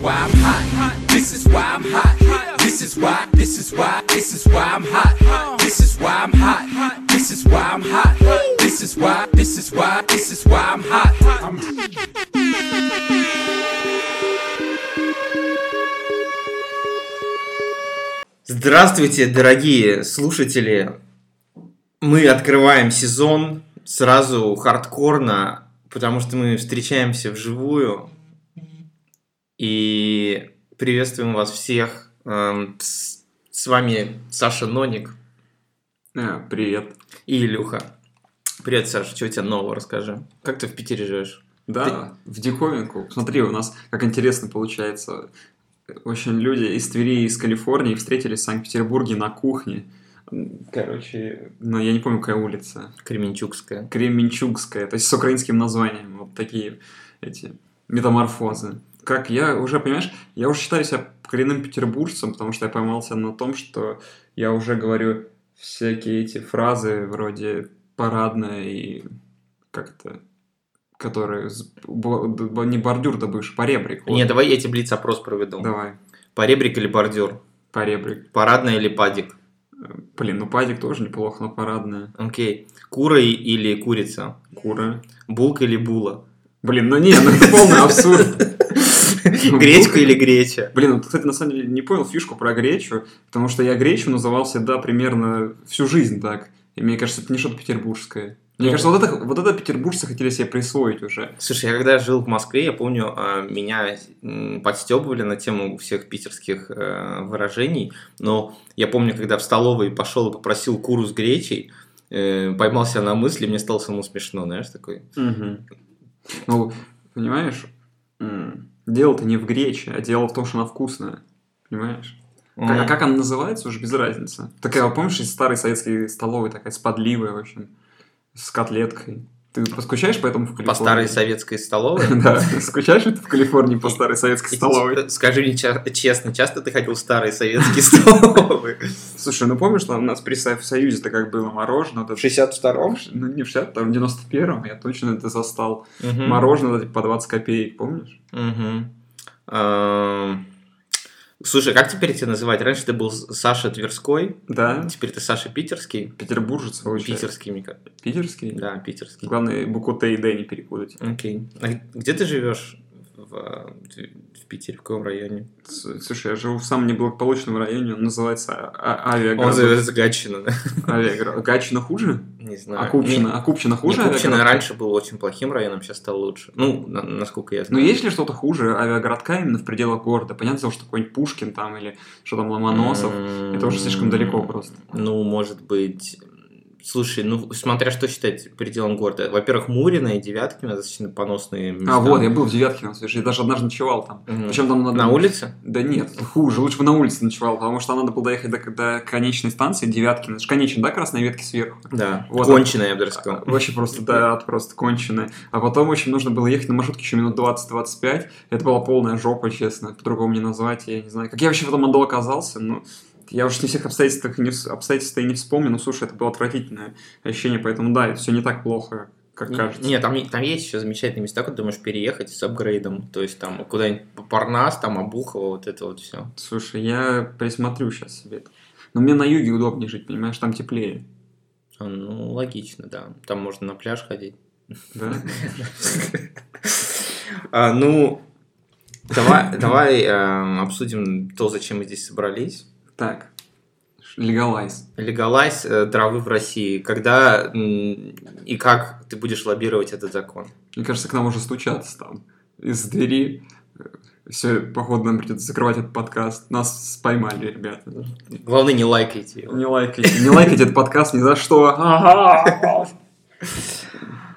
why I'm hot. This is why I'm hot. This is why, this is why, this is why I'm hot. This is why I'm hot. This is why I'm hot. This is why, this is why, this is why I'm hot. I'm Здравствуйте, дорогие слушатели. Мы открываем сезон сразу хардкорно, потому что мы встречаемся вживую. И приветствуем вас всех. Эм, С вами Саша Ноник А, привет. и Илюха. Привет, Саша, что у тебя нового расскажи? Как ты в Питере живешь? Да, в диковинку. Смотри, у нас как интересно получается. В общем, люди из Твери и из Калифорнии встретились в Санкт-Петербурге на кухне. Короче, ну, я не помню, какая улица. Кременчугская. Кременчугская, то есть с украинским названием. Вот такие эти метаморфозы. Как я уже, понимаешь, я уже считаю себя коренным петербуржцем, потому что я поймался на том, что я уже говорю всякие эти фразы вроде парадная и как это, которые не бордюр, да бывший, поребрик. вот. Не, давай я тебе блиц-опрос проведу. Давай, Поребрик или бордюр? поребрик. Парадная или падик? Блин, ну падик тоже неплохо, но парадная. Окей. Кура или курица? Кура. Булка или була? Блин, ну не, ну это полный абсурд. Гречка или греча? Блин, вот, кстати, на самом деле не понял фишку про гречу, потому что я гречу называл всегда примерно всю жизнь так. И мне кажется, это не что-то петербургское. Мне Ну. кажется, вот это, вот это петербуржцы хотели себе присвоить уже. Слушай, я когда жил в Москве, я помню, а, меня подстебывали на тему всех питерских э, выражений, но я помню, когда в столовой пошел и попросил куру с гречей, э, поймался на мысли, мне стало самому смешно, знаешь, такой. Ну, понимаешь, дело-то не в грече, а дело в том, что она вкусная. Понимаешь? Как- а как она называется, уже без разницы. Такая, помнишь, из старой советской столовой, такая с подливой, в общем, с котлеткой. Ты скучаешь поэтому в По Калифорнии? старой советской столовой? Да, скучаешь ли ты в Калифорнии по старой советской столовой? Скажи мне честно, часто ты ходил в старые советские столовые? Слушай, ну помнишь, что у нас при Со- в Союзе-то как было мороженое? это- 62-м? Ну, не в 60 там в 91-м, я точно это застал. Мороженое по 20 копеек, помнишь? Слушай, как теперь тебя называть? Раньше ты был Саша Тверской, Да, теперь ты Саша Питерский. петербуржец получается. Питерский, мне кажется. Питерский? Да, питерский. Главное, букву Т и Д не перепутать. Окей. А где ты живешь в, э, в Питере? В каком районе? Слушай, я живу в самом неблагополучном районе, он называется а- Он Авиагород. называется Гатчина, да? Авиагород. Гатчина хуже? Не знаю. А? А Купчино Не, хуже? не, авиагородка? раньше был очень плохим районом, сейчас стал лучше. Ну, на- насколько я Ну, знаю. есть ли что-то хуже авиагородка именно в пределах города? Понятно, что какой-нибудь Пушкин там или что там Ломоносов. Это уже слишком далеко просто. Ну, может быть... Слушай, ну, смотря что считать пределом города. Во-первых, Мурино и Девяткино достаточно поносные места. А, вот, я был в Девяткино, слушай, я даже однажды ночевал там. Мгм. Причем там надо... На улице? Да нет, хуже, лучше бы на улице ночевал, потому что надо было доехать до, до конечной станции Девяткино. Это же конечная, да, красной ветки сверху? Да. Вот. Конченая, я бы даже сказал. Вообще просто, да, просто конченая. А потом, общем, нужно было ехать на маршрутке еще минут 20-25. Это была полная жопа, честно. По-другому не назвать, я не знаю. Как я вообще в этом Андо оказался, ну... Я уж не всех обстоятельствах и не, обстоятельств и не вспомню, но, слушай, это было отвратительное ощущение, поэтому, да, все не так плохо, как кажется. Нет, там, там есть еще замечательные места, куда ты можешь переехать с апгрейдом. То есть там куда-нибудь Парнас, там Обухово, вот это вот все. Слушай, я присмотрю сейчас себе это. Но мне на юге удобнее жить, понимаешь, там теплее. Ну, логично, да. Там можно на пляж ходить. Да? А, ну, давай, давай эм, обсудим то, зачем мы здесь собрались. Так, легалайз. Легалайз э, травы в России. Когда и как ты будешь лоббировать этот закон? Мне кажется, к нам уже стучатся там из двери. Все, походу, нам придется закрывать этот подкаст. Нас поймали, ребята. Главное, не лайкайте его. Не лайкайте, не лайкайте этот подкаст ни за что.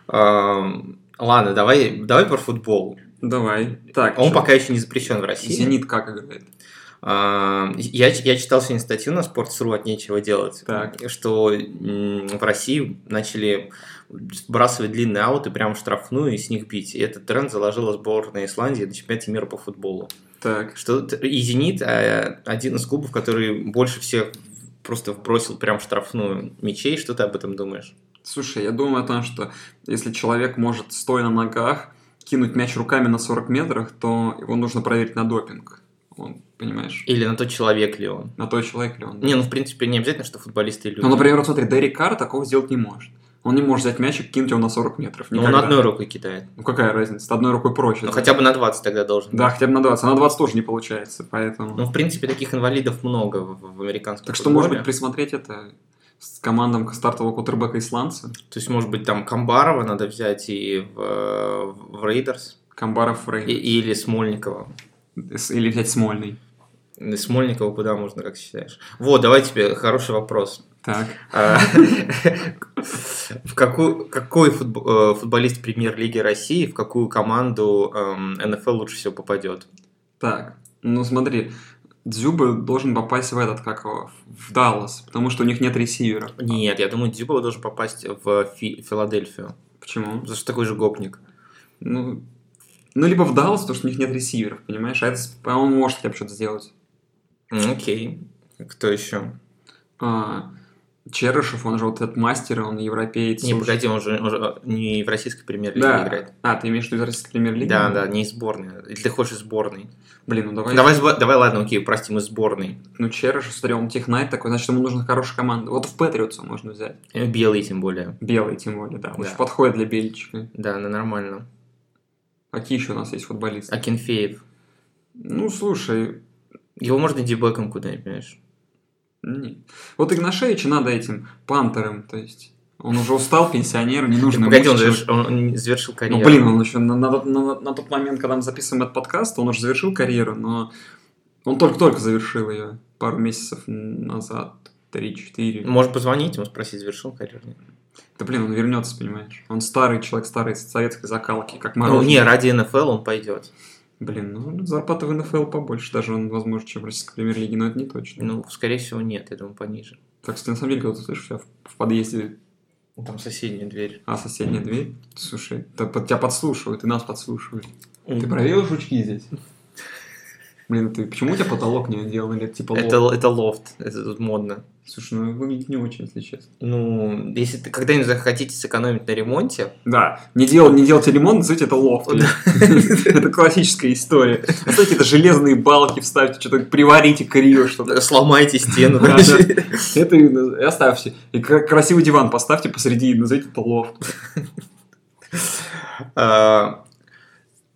Ладно, давай, давай про футбол. Давай. Так, Он пока еще не запрещен в России. Зенит как играет? А, Я, я читал сегодня статью на Sports.ru от нечего делать, Так. что в России начали сбрасывать длинные ауты прямо в штрафную и с них бить. И этот тренд заложила сборная Исландии на чемпионате мира по футболу. Так, Что и Зенит э, один из клубов, который больше всех просто вбросил прям в штрафную мячей. Что ты об этом думаешь? слушай, я думаю о том, что если человек может, стоя на ногах, кинуть мяч руками на 40 метрах, то его нужно проверить на допинг. Он, понимаешь? Или на тот человек ли он. На тот человек ли он. Не, ну в принципе не обязательно, что футболисты и люди. Ну, например, вот смотри, Дерри Карр такого сделать не может. Он не может взять мяч и кинуть его на 40 метров. Ну, он Никогда. одной рукой кидает. Ну, какая разница? Одной рукой проще. Ну, хотя бы на 20 тогда должен. Да, хотя бы на 20. А на 20 тоже не получается, поэтому... Ну, в принципе, таких инвалидов много в, в американском так что, футболе. может быть, присмотреть это с командам стартового кутербека исландца? То есть, может быть, там Камбарова надо взять и в, в Рейдерс, Камбаров и- Фрей. или Смольникова. Или взять Смольный. Смольникова куда можно, как считаешь? Вот, давай тебе хороший вопрос. Так. А, В какую, какой э, футболист премьер-лиги России в какую команду эм, НФЛ лучше всего попадет? Так, ну смотри, Дзюба должен попасть в этот, как в Даллас, потому что у них нет ресивера. Нет, я думаю, Дзюба должен попасть в Фи- Филадельфию. Почему? Потому что такой же гопник. Ну, ну, либо в Даллас, потому что у них нет ресиверов, понимаешь? А это, он может хотя бы что-то сделать. Окей. Кто еще? А, Черышев, он же вот этот мастер, он европеец. Не, погоди, он же, он же не в российской премьер-лиге Да. играет. А, ты имеешь в виду из российской премьер-лиги? Да, да, не из сборной. Или ты хочешь из сборной? Блин, ну давай. Давай, сбо- давай, ладно, окей, простим, из сборной. Ну, Черышев, смотри, он технайт такой, значит, ему нужна хорошая команда. Вот в Патриотса можно взять. Э, Белый тем более. Белый, тем более, да. Очень Да. подходит для Бельчика. Да, ну нормально. Какие еще у нас есть футболисты? Акинфеев. Ну, слушай, Его можно дебеком куда-нибудь, понимаешь? не. Вот Игнашевича надо этим пантером, то есть... Он уже устал, пенсионер, не нужно Погоди, ему он, заверш- он- завершил Ну, карьеру. блин, он еще на, на- на- на тот момент, когда мы записываем этот подкаст, он уже завершил карьеру, но он только-только завершил ее пару месяцев назад, 3-4. Может позвонить ему, спросить, завершил карьеру? нет? Да блин, он вернется, понимаешь. Он старый человек, старый, советской закалки, как Ну, Морозов. не, ради НФЛ он пойдет. Блин, ну зарплата в НФЛ побольше, даже он, возможно, чем в российской премьер-лиге, но это не точно. Ну, скорее всего, нет, я думаю, пониже. Так что ты на самом деле, когда ты слышишь, тебя в, в подъезде, Ну, Там соседняя дверь. а, соседняя дверь, слушай, под- тебя подслушивают, и нас подслушивают. Ты проверил жучки здесь? Блин, ты почему у тебя потолок не это типа лоб? Это, это лофт, это тут модно. Слушай, ну выглядит не очень, если честно. Ну, если ты когда-нибудь захотите сэкономить на ремонте, Да, не, дел, не делайте ремонт, назовите это лофт. Это классическая история. Оставьте какие-то железные балки, вставьте, что-то приварите криво, что-то. сломайте стену. Это оставьте. И кра- красивый диван поставьте посреди назовите это лофт.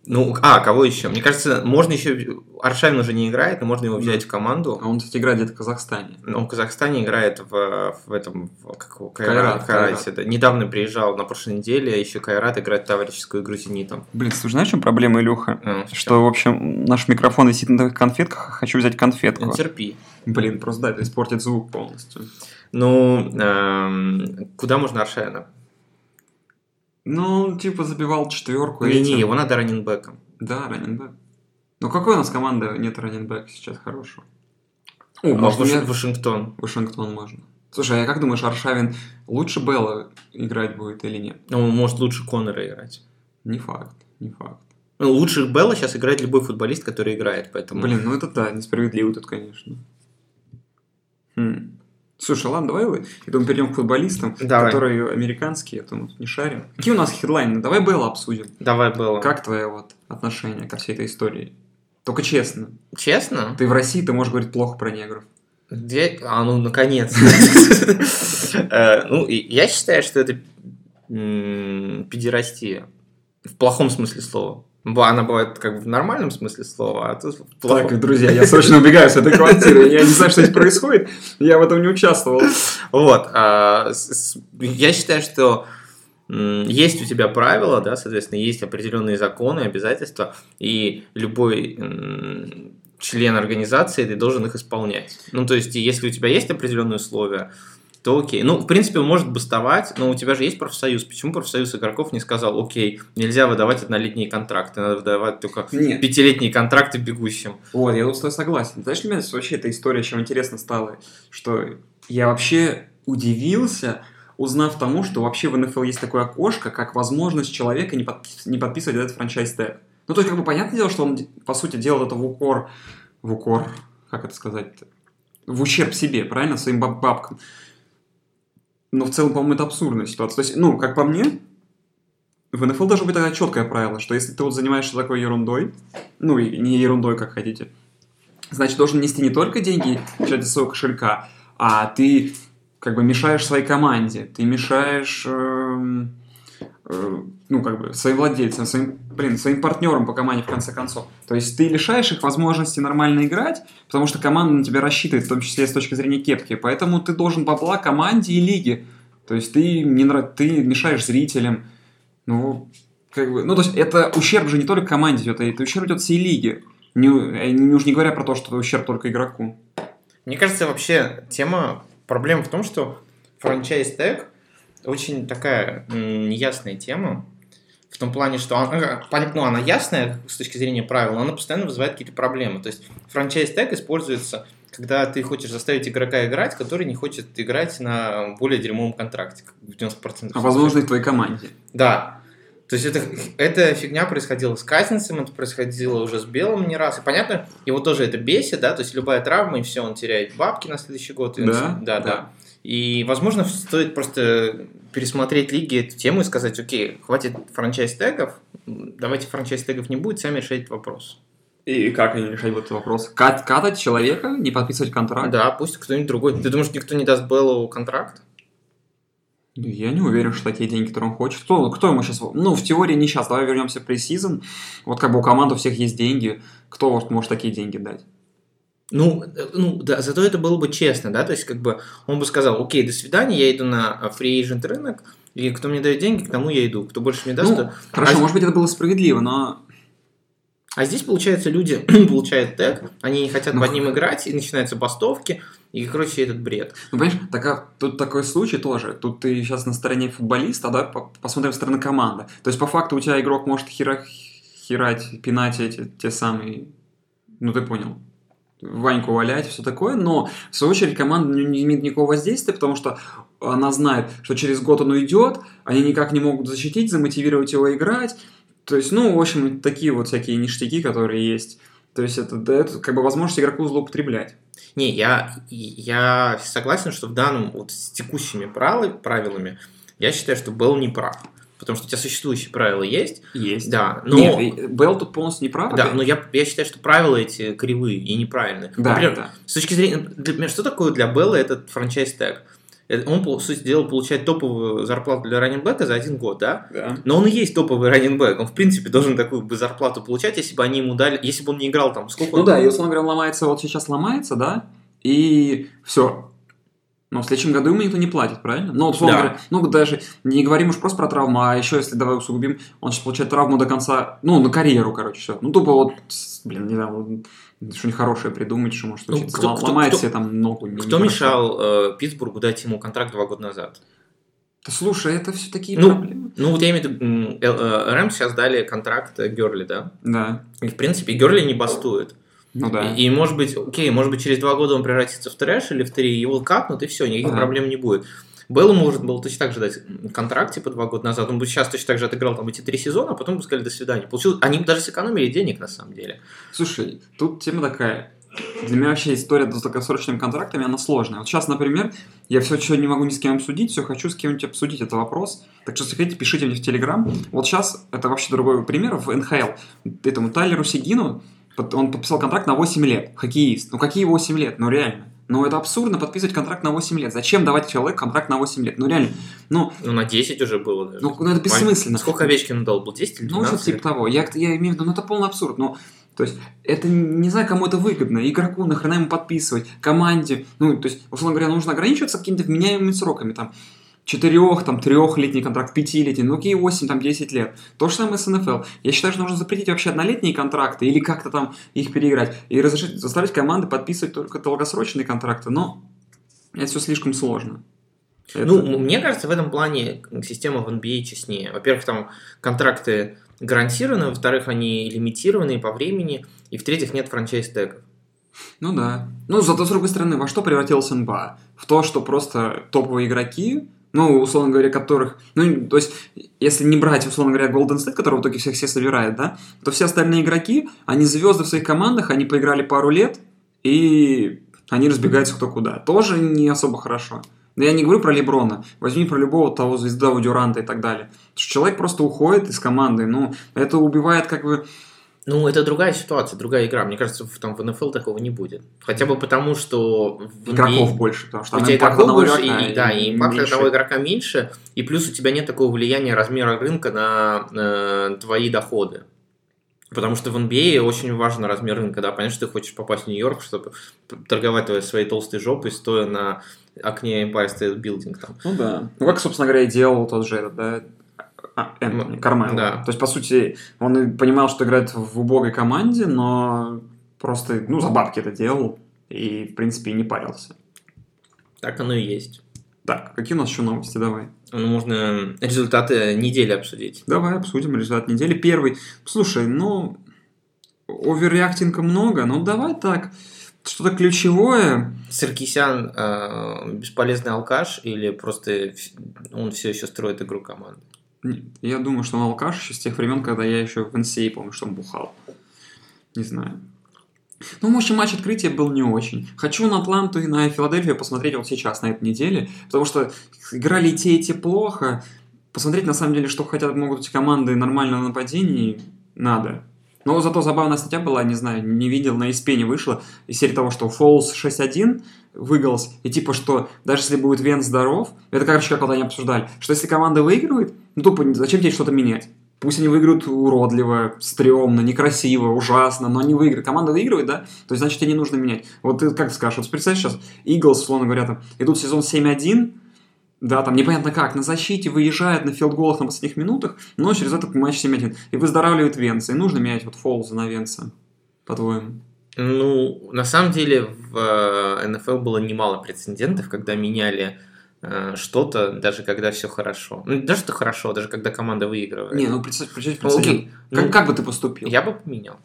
А, Ну, а, кого еще? Мне кажется, можно еще... Аршавин уже не играет, но можно его взять в команду. А он, кстати, играет где-то в Казахстане. Он в Казахстане играет в, в этом, в, как его, Кайрат, Кайрат, Кайрате, да. Недавно приезжал на прошлой неделе, еще Кайрат играет товарищескую игру с Зенитом. Блин, слушай, знаешь, в чем проблема, Илюха? А, Что, в общем, наш микрофон висит на конфетках, а хочу взять конфетку. Ну, терпи. Блин, просто да, это испортит звук полностью. Ну, эм, куда можно Аршавина? Ну, он типа забивал четверку. Не, этим. не, его надо раненбеком. Да, раненбэк. Ну, какой у нас команда нет раненбека сейчас хорошего? О, А может, Ваш- мне Вашингтон. Вашингтон можно. Слушай, а как думаешь, Аршавин лучше Белла играть будет или нет? Ну, может лучше Коннора играть. Не факт, не факт. Ну, лучше Белла сейчас играет любой футболист, который играет, поэтому... Блин, ну это да, несправедливо тут, конечно. Хм. Слушай, ладно, давай, я думаю, перейдем к футболистам, Давай. которые американские, а то мы тут не шарим. Какие у нас хедлайны? Давай Белла обсудим. Давай, Белла. Как твое вот отношение ко всей этой истории? Только честно. Честно? Ты в России, ты можешь говорить плохо про негров. Где? А, ну, наконец. Э, Ну, я считаю, что это педерастия. В плохом смысле слова. Она бывает как бы в нормальном смысле слова, а тут. Так, друзья, я срочно убегаю с этой квартиры. Я не знаю, что здесь происходит. Я в этом не участвовал. Вот. а, Я считаю, что есть у тебя правила, да, соответственно, есть определенные законы, обязательства, и любой член организации, ты должен их исполнять. Ну, то есть, если у тебя есть определенные условия, то окей. Ну, в принципе, он может бастовать, но у тебя же есть профсоюз. Почему профсоюз игроков не сказал, окей, нельзя выдавать однолетние контракты, надо выдавать только Нет. пятилетние контракты бегущим? Вот, я тобой согласен. Знаешь, для меня вообще эта история чем интересно стала, что я вообще удивился, узнав тому, что вообще в НФЛ есть такое окошко, как возможность человека не, подпис- не подписывать этот франчайз тег. Ну, то есть, как бы, понятное дело, что он, по сути, делал это в укор, в укор, как это сказать в ущерб себе, правильно, своим баб- бабкам. Но в целом, по-моему, это абсурдная ситуация. То есть, ну, как по мне, в НФЛ должно быть тогда четкое правило, что если ты вот занимаешься такой ерундой, ну, и не ерундой, как хотите, значит, должен нести не только деньги из своего кошелька, а ты как бы мешаешь своей команде, ты мешаешь, эм, ну, как бы, своим владельцам, своим, блин, своим партнерам по команде, в конце концов. То есть ты лишаешь их возможности нормально играть, потому что команда на тебя рассчитывает, в том числе с точки зрения кепки. Поэтому ты должен бабла команде и лиге. То есть ты, не, ты мешаешь зрителям. Ну, как бы, ну, то есть это ущерб же не только команде идет, это ущерб идет всей лиге. Не, не, уж не говоря про то, что это ущерб только игроку. Мне кажется, вообще тема Проблема в том, что франчайз тег очень такая неясная тема. В том плане, что она, ну, она ясная с точки зрения правил, но она постоянно вызывает какие-то проблемы. То есть франчайз тег используется, когда ты хочешь заставить игрока играть, который не хочет играть на более дерьмовом контракте, в 90%. А возможно и твоей команде. Да. То есть это, эта фигня происходила с Казинцем, это происходило уже с Белым не раз. И понятно, его тоже это бесит, да, то есть любая травма, и все, он теряет бабки на следующий год. Да, да, да, да. И, возможно, стоит просто пересмотреть лиги эту тему и сказать, окей, хватит франчайз-тегов, давайте франчайз-тегов не будет, сами решать вопрос. И как они решать этот вопрос? Кат катать человека, не подписывать контракт? Да, пусть кто-нибудь другой. Ты думаешь, никто не даст Беллу контракт? Я не уверен, что такие деньги, которые он хочет. Кто, кто ему сейчас... Ну, в теории не сейчас. Давай вернемся в пресизон. Вот как бы у команды у всех есть деньги. Кто может, может такие деньги дать? Ну, э, ну, да, зато это было бы честно, да, то есть, как бы, он бы сказал, окей, до свидания, я иду на фри agent рынок, и кто мне дает деньги, к тому я иду, кто больше мне даст, ну, то... Хорошо, а может быть, это было справедливо, но... А здесь, получается, люди получают тег, они не хотят ну, под ним играть, и начинаются бастовки, и, короче, этот бред. Ну, понимаешь, так, тут такой случай тоже. Тут ты сейчас на стороне футболиста, да, посмотрим со стороны команды. То есть, по факту, у тебя игрок может хера, херать, пинать эти, те самые... Ну, ты понял. Ваньку валять, все такое, но в свою очередь команда не имеет никакого воздействия, потому что она знает, что через год он уйдет, они никак не могут защитить, замотивировать его играть. То есть, ну, в общем, такие вот всякие ништяки, которые есть. То есть это дает как бы возможность игроку злоупотреблять. Не, я, я согласен, что в данном, вот с текущими правилами, я считаю, что Белл не прав. Потому что у тебя существующие правила есть. Есть. Да, но... Нет, Белл тут полностью не прав. Да, но я, я считаю, что правила эти кривые и неправильные. Да, Например, да. С точки зрения... Для, что такое для Белла этот франчайз тег? Он, по сути дела, получает топовую зарплату для раненбека за один год, да? Да. Но он и есть топовый раненбек. Он, в принципе, должен такую бы зарплату получать, если бы они ему дали... Если бы он не играл там сколько... Ну да, и, условно говоря, ломается, вот сейчас ломается, да? И все, но в следующем году ему никто не платит, правильно? Ну, условно да. говоря, ну, даже не говорим уж просто про травму, а еще, если давай усугубим, он сейчас получает травму до конца, ну, на карьеру, короче, все. Ну, тупо вот, блин, не знаю, что-нибудь хорошее придумать, что может ну, случиться. Ну, кто, Ломает кто, себе там ногу. Кто мешал э, Питтсбургу дать ему контракт два года назад? Да слушай, это все такие ну, проблемы. Ну, вот я имею в виду, э, Рэмс сейчас дали контракт Герли, да? Да. И, в принципе, Герли не бастует. Ну да. И, и может быть, окей, может быть, через два года он превратится в трэш или в три, его катнут, и все, никаких ага. проблем не будет. Беллу может был точно так же дать контракт, типа, два года назад. Он бы сейчас точно так же отыграл там эти три сезона, а потом бы сказали до свидания. Получил... Они даже сэкономили денег, на самом деле. Слушай, тут тема такая. Для меня вообще история с долгосрочными контрактами, она сложная. Вот сейчас, например, я все еще не могу ни с кем обсудить, все хочу с кем-нибудь обсудить этот вопрос. Так что, если хотите, пишите мне в Телеграм. Вот сейчас, это вообще другой пример, в НХЛ. Этому Тайлеру Сигину он подписал контракт на 8 лет. Хоккеист. Ну какие 8 лет? Ну реально. Ну, это абсурдно подписывать контракт на 8 лет. Зачем давать человеку контракт на 8 лет? Ну, реально. Ну, ну на 10 уже было даже. Ну, ну это бессмысленно. Сколько Овечкин дал? Был 10 или 12 Ну, что типа того. Я, я имею в виду, ну, это полный абсурд. Ну, то есть, это не знаю, кому это выгодно. Игроку нахрена ему подписывать, команде. Ну, то есть, условно говоря, нужно ограничиваться какими-то вменяемыми сроками. Там, четырех, там, трехлетний контракт, пятилетний, ну какие 8, там, 10 лет. То же самое с НФЛ. Я считаю, что нужно запретить вообще однолетние контракты или как-то там их переиграть. И разрешить, заставить команды подписывать только долгосрочные контракты, но это все слишком сложно. Это... Ну, мне кажется, в этом плане система в NBA честнее. Во-первых, там контракты гарантированы, во-вторых, они лимитированы по времени, и в-третьих, нет франчайз-тегов. Ну да. Ну, зато, с другой стороны, во что превратился НБА? В то, что просто топовые игроки ну, условно говоря, которых, ну, то есть, если не брать, условно говоря, Golden State, который в итоге всех все собирает, да, то все остальные игроки, они звезды в своих командах, они поиграли пару лет, и они разбегаются кто куда. Тоже не особо хорошо. Но я не говорю про Леброна. Возьми про любого того звезда Дюранта и так далее. Человек просто уходит из команды. Ну, это убивает как бы... Ну, это другая ситуация, другая игра. Мне кажется, в, там в НФЛ такого не будет. Хотя бы потому, что... В Игроков NBA больше, потому что У тебя игроков больше, игрока и, да, и импакт одного игрока меньше, и плюс у тебя нет такого влияния размера рынка на э, твои доходы. Потому что в NBA очень важен размер рынка, да, понятно, что ты хочешь попасть в Нью-Йорк, чтобы торговать своей толстой жопой, стоя на окне Empire State Building там. Ну да. Ну, как, собственно говоря, и делал тот же этот, да, а, Энтони, М, Кармело. да. То есть, по сути, он понимал, что играет в убогой команде, но просто, ну, за бабки это делал и, в принципе, не парился. Так оно и есть. Так, какие у нас еще новости? Давай. Ну, можно результаты недели обсудить. Давай обсудим результат недели. Первый. Слушай, ну, оверреактинга много, но давай так. Что-то ключевое. Саркисян э, бесполезный алкаш или просто он все еще строит игру команды? Я думаю, что он алкаш еще с тех времен, когда я еще в NCAA помню, что он бухал. Не знаю. Ну, в общем, матч открытия был не очень. Хочу на Атланту и на Филадельфию посмотреть вот сейчас, на этой неделе, потому что играли и те, и те плохо. Посмотреть, на самом деле, что хотят могут эти команды нормально на нападении, надо. Но зато забавная статья была, не знаю, не видел, на ESPN вышла, из серии того, что Фолс 6-1 выигралось, и типа, что даже если будет Вен здоров, это, короче, как вот они обсуждали, что если команда выигрывает, ну тупо зачем тебе что-то менять? Пусть они выиграют уродливо, стрёмно, некрасиво, ужасно, но они выиграют. Команда выигрывает, да? То есть, значит, тебе не нужно менять. Вот ты как скажешь, вот представь сейчас, Иглс, условно говоря, там, идут сезон 7-1, да, там непонятно как, на защите выезжает на филдголах на последних минутах, но через этот матч 7-1. И выздоравливает Венца. И нужно менять вот Фолза на Венца, по-твоему? Ну, на самом деле в э, НФЛ было немало прецедентов, когда меняли э, что-то, даже когда все хорошо. Ну, даже что хорошо, даже когда команда выигрывает. Не, ну представь, представь Ну, прецедент. окей. Как, Ну, как бы ты поступил? Я бы поменял.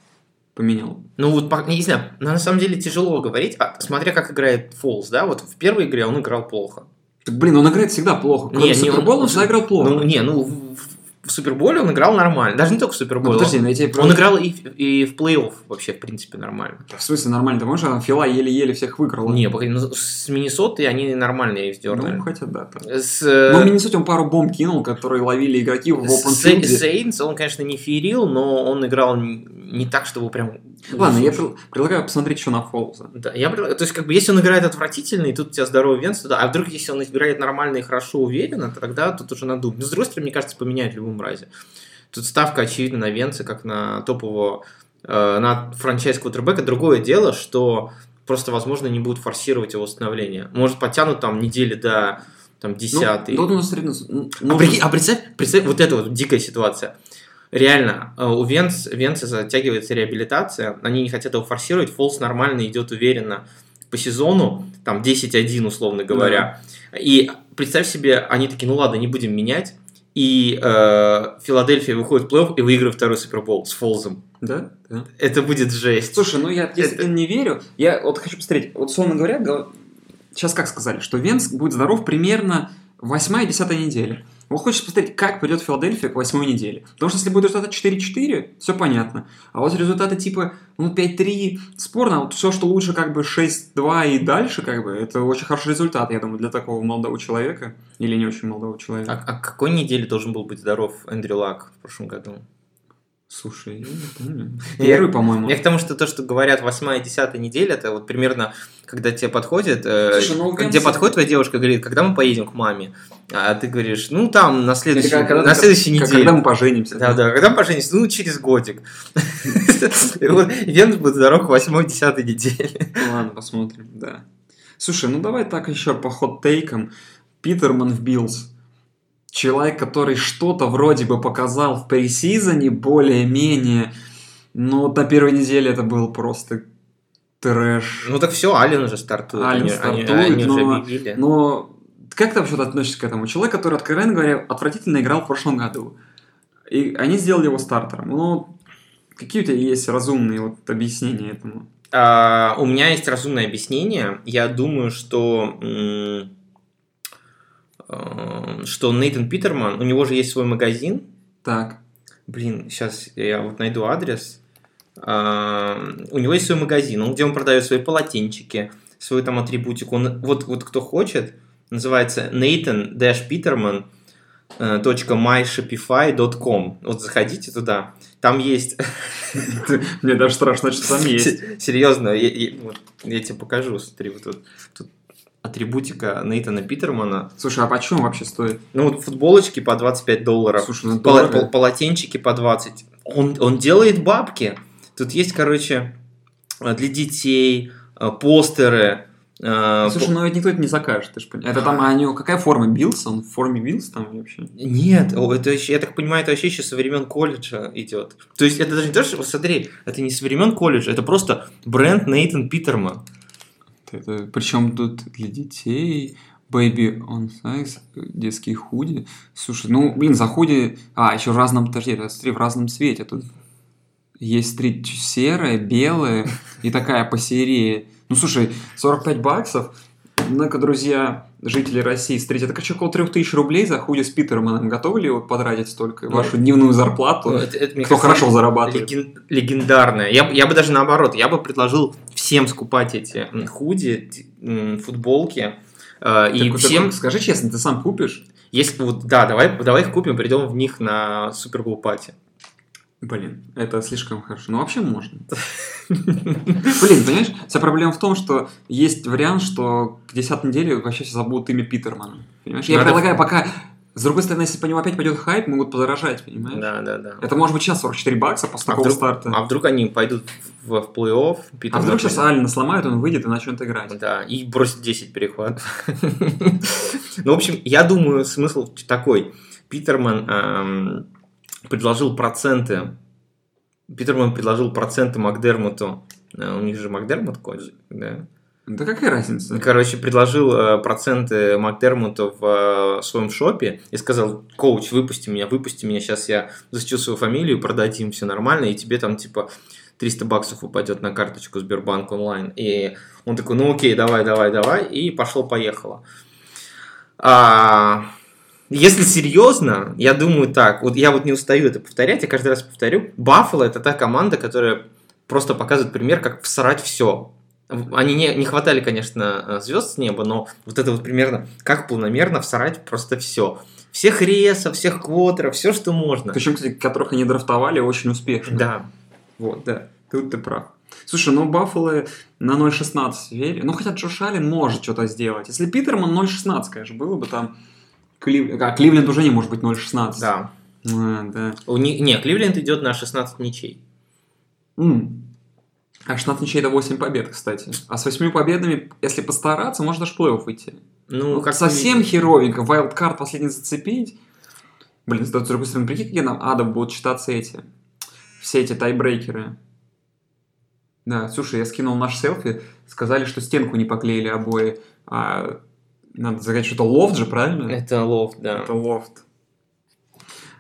Поменял. Ну вот, не знаю, на самом деле тяжело говорить, а, смотря как играет Фолс, да, вот в первой игре он играл плохо. Так, блин, он играет всегда плохо. Кроме Не, Супербола он- он всегда играл плохо. Ну, не, ну, в, Суперболе он играл нормально, даже не только в Ну, Суперболе. подожди, он, ну я тебе он играл и, в- и в плей-офф вообще, в принципе, нормально. В смысле нормально? Ты можешь, а Фила еле-еле всех выиграл. Не, погоди, ну, с Миннесотой они нормальные их вздернули. Ну, хотя да. С, э, Ну, в Миннесоте он пару бомб кинул, которые ловили игроки в опенфилде. Сейнс он, конечно, не феерил, но он играл не так, чтобы прям... Ладно, я пред- предлагаю посмотреть еще на Фолза. Да, я предлагаю- то есть, как бы, если он играет отвратительно, и тут у тебя здоровый Венс, да, а вдруг, если он играет нормально и хорошо уверенно, то тогда тут уже надумать. Но, с другой стороны, мне кажется, поменяют в любом разе. Тут ставка, очевидно, на Венца, как на топового, э, на франчайз квотербека. Другое дело, что просто, возможно, не будут форсировать его восстановление. Может, потянут там недели до там, Ну, десятой. тут у нас ну, А, прикинь, а представь, представь, вот это вот дикая ситуация. Реально, э, у Венц, Венца затягивается реабилитация, они не хотят его форсировать, Фолс нормально идет уверенно по сезону, там 10-1, условно говоря. И представь себе, они такие, ну ладно, не будем менять, и э, Филадельфия выходит в плей-офф и выигрывает второй Супербол с Фолзом. Да? Да. Это будет жесть. Слушай, ну я, если Это- не верю, я вот хочу посмотреть, вот условно говоря, гов- сейчас как сказали, что Венс будет здоров примерно 8-10 неделя. Вот хочешь посмотреть, как придет Филадельфия к восьмой неделе. Потому что если будет результат 4-4, все понятно. А вот результаты типа ну, 5-3 спорно, вот все, что лучше как бы 6-2 и дальше, как бы, это очень хороший результат, я думаю, для такого молодого человека. Или не очень молодого человека. А, а какой неделе должен был быть здоров Эндрю Лак в прошлом году? Слушай, я не помню. Я- Первый, по-моему. Я к тому, что то, что говорят 8 и 10 неделя, это вот примерно, когда тебе подходит, э, Слушай, ну, где подходит твоя девушка, говорит, когда мы поедем к маме, а ты говоришь, ну там на следующей, Или когда- на следующей как- неделе. Когда мы поженимся. Да, да, когда мы поженимся? Ну, через годик. Венц будет здоров к 8-10 неделе. Ну Ладно, посмотрим, да. Слушай, ну давай так еще по hot take ам. Питерман в Bills. Человек, который что-то вроде бы показал в preseason е, более-менее, но вот на первой неделе это был просто трэш. Ну так все, Аллен уже стартует. Аллен они, они- стартует, они уже но- объявили. Но как ты вообще относишься к этому? Человек, который, откровенно говоря, отвратительно играл в прошлом году. И они сделали его стартером. Ну, какие у тебя есть разумные вот объяснения этому? А, у меня есть разумное объяснение. Я думаю, что м, что Нейтан Питерман, у него же есть свой магазин. Так. Блин, сейчас я вот найду адрес. А, у него есть свой магазин, он, где он продает свои полотенчики, свою там атрибутику. Он, вот, вот кто хочет, называется nathan-peterman э, .myshopify.com. Вот заходите туда. Там есть... Мне даже страшно, что там есть. Серьезно, я, тебе покажу. Смотри, вот тут атрибутика Нейтана Питермана. Слушай, а почем вообще стоит? Ну, вот футболочки по 25 долларов, Слушай, ну дорого. пол- полотенчики по 20. Он, он делает бабки. Тут есть, короче, э, для детей э, постеры. э, Слушай, по- ну ведь никто это не закажет, ты ж понимаешь. Это там, у него какая форма? Bills? Он в форме Bills там вообще? Нет, это я так понимаю, это вообще еще со времен колледжа идет. То есть это даже не то, что, смотри, это не со времен колледжа, это просто бренд Нейтан Питерман. Это, причем тут для детей, Baby onesies, детские худи. Слушай, ну, блин, за худи... А, еще в разном, подожди, это, смотри, в разном цвете тут. Есть три серая, белая и такая по серии. Ну, слушай, 45 баксов. Ну-ка, друзья, жители России, смотрите, это короче, около 3000 рублей за худи с Питерманом. Готовы ли вы потратить столько? Ну, Вашу дневную зарплату? Ну, это- это, Кто кажется, хорошо зарабатывает? леген- легендарная. Я, я бы даже наоборот, я бы предложил всем скупать эти худи, футболки. э, и Так, всем, так, скажи честно, ты сам купишь? если вот, да, давай, давай их купим, придем в них на Супер Пати. Блин, это слишком хорошо. Ну, вообще можно. Блин, понимаешь, вся проблема в том, что есть вариант, что к 10 неделе вообще все забудут имя Питермана. Понимаешь? Я Надо- предлагаю пока... С другой стороны, если по нему опять пойдет хайп, могут подорожать, понимаешь? Да, да, да. Это может быть сейчас 44 бакса после А такого вдруг, старта. а вдруг они пойдут в, в плей-офф? А вдруг сейчас? Алина сломает, он выйдет и начнет играть. Да, и бросит 10 перехватов. Ну, в общем, я думаю, смысл такой. Питерман эм, предложил проценты. Питерман предложил проценты Макдермуту. Э, У них же Макдермут колледж, да? Да какая разница? Короче, предложил э, проценты Макдермуту в э, своем шопе и сказал, коуч, выпусти меня, выпусти меня, сейчас я защитил свою фамилию, продадим, все нормально, и тебе там типа 300 баксов упадет на карточку Сбербанк онлайн. И он такой, ну окей, давай, давай, давай, и пошло-поехало. А, если серьезно, я думаю так, вот я вот не устаю это повторять, я каждый раз повторю, Баффало это та команда, которая просто показывает пример, как всрать все. Они не, не хватали, конечно, звезд с неба, но вот это вот примерно, как планомерно всрать просто все. Всех ресов, всех квотеров, все, что можно. Причем, кстати, которых они драфтовали очень успешно. Да. Вот, да. Тут ты прав. Слушай, ну Баффало на 0.16 верю. Ну, хотя Джош Аллен может что-то сделать. Если Питерман 0.16, конечно, было бы там... Клив... А, Кливленд уже не может быть 0.16. Да. А, да. У них, не, Кливленд идет на 16 ничей. М. А 16 ничей это 8 побед, кстати. А с 8 победами, если постараться, можно даже плей-офф выйти. Ну, Ну, как совсем херовенько. Вайлдкарт последний зацепить. Блин, с другой стороны, прикинь, какие нам адом будут считаться эти. Все эти тайбрейкеры. Да, слушай, я скинул наш селфи, сказали, что стенку не поклеили обои. А, надо сказать, что это лофт же, правильно? Это лофт, да. Это лофт.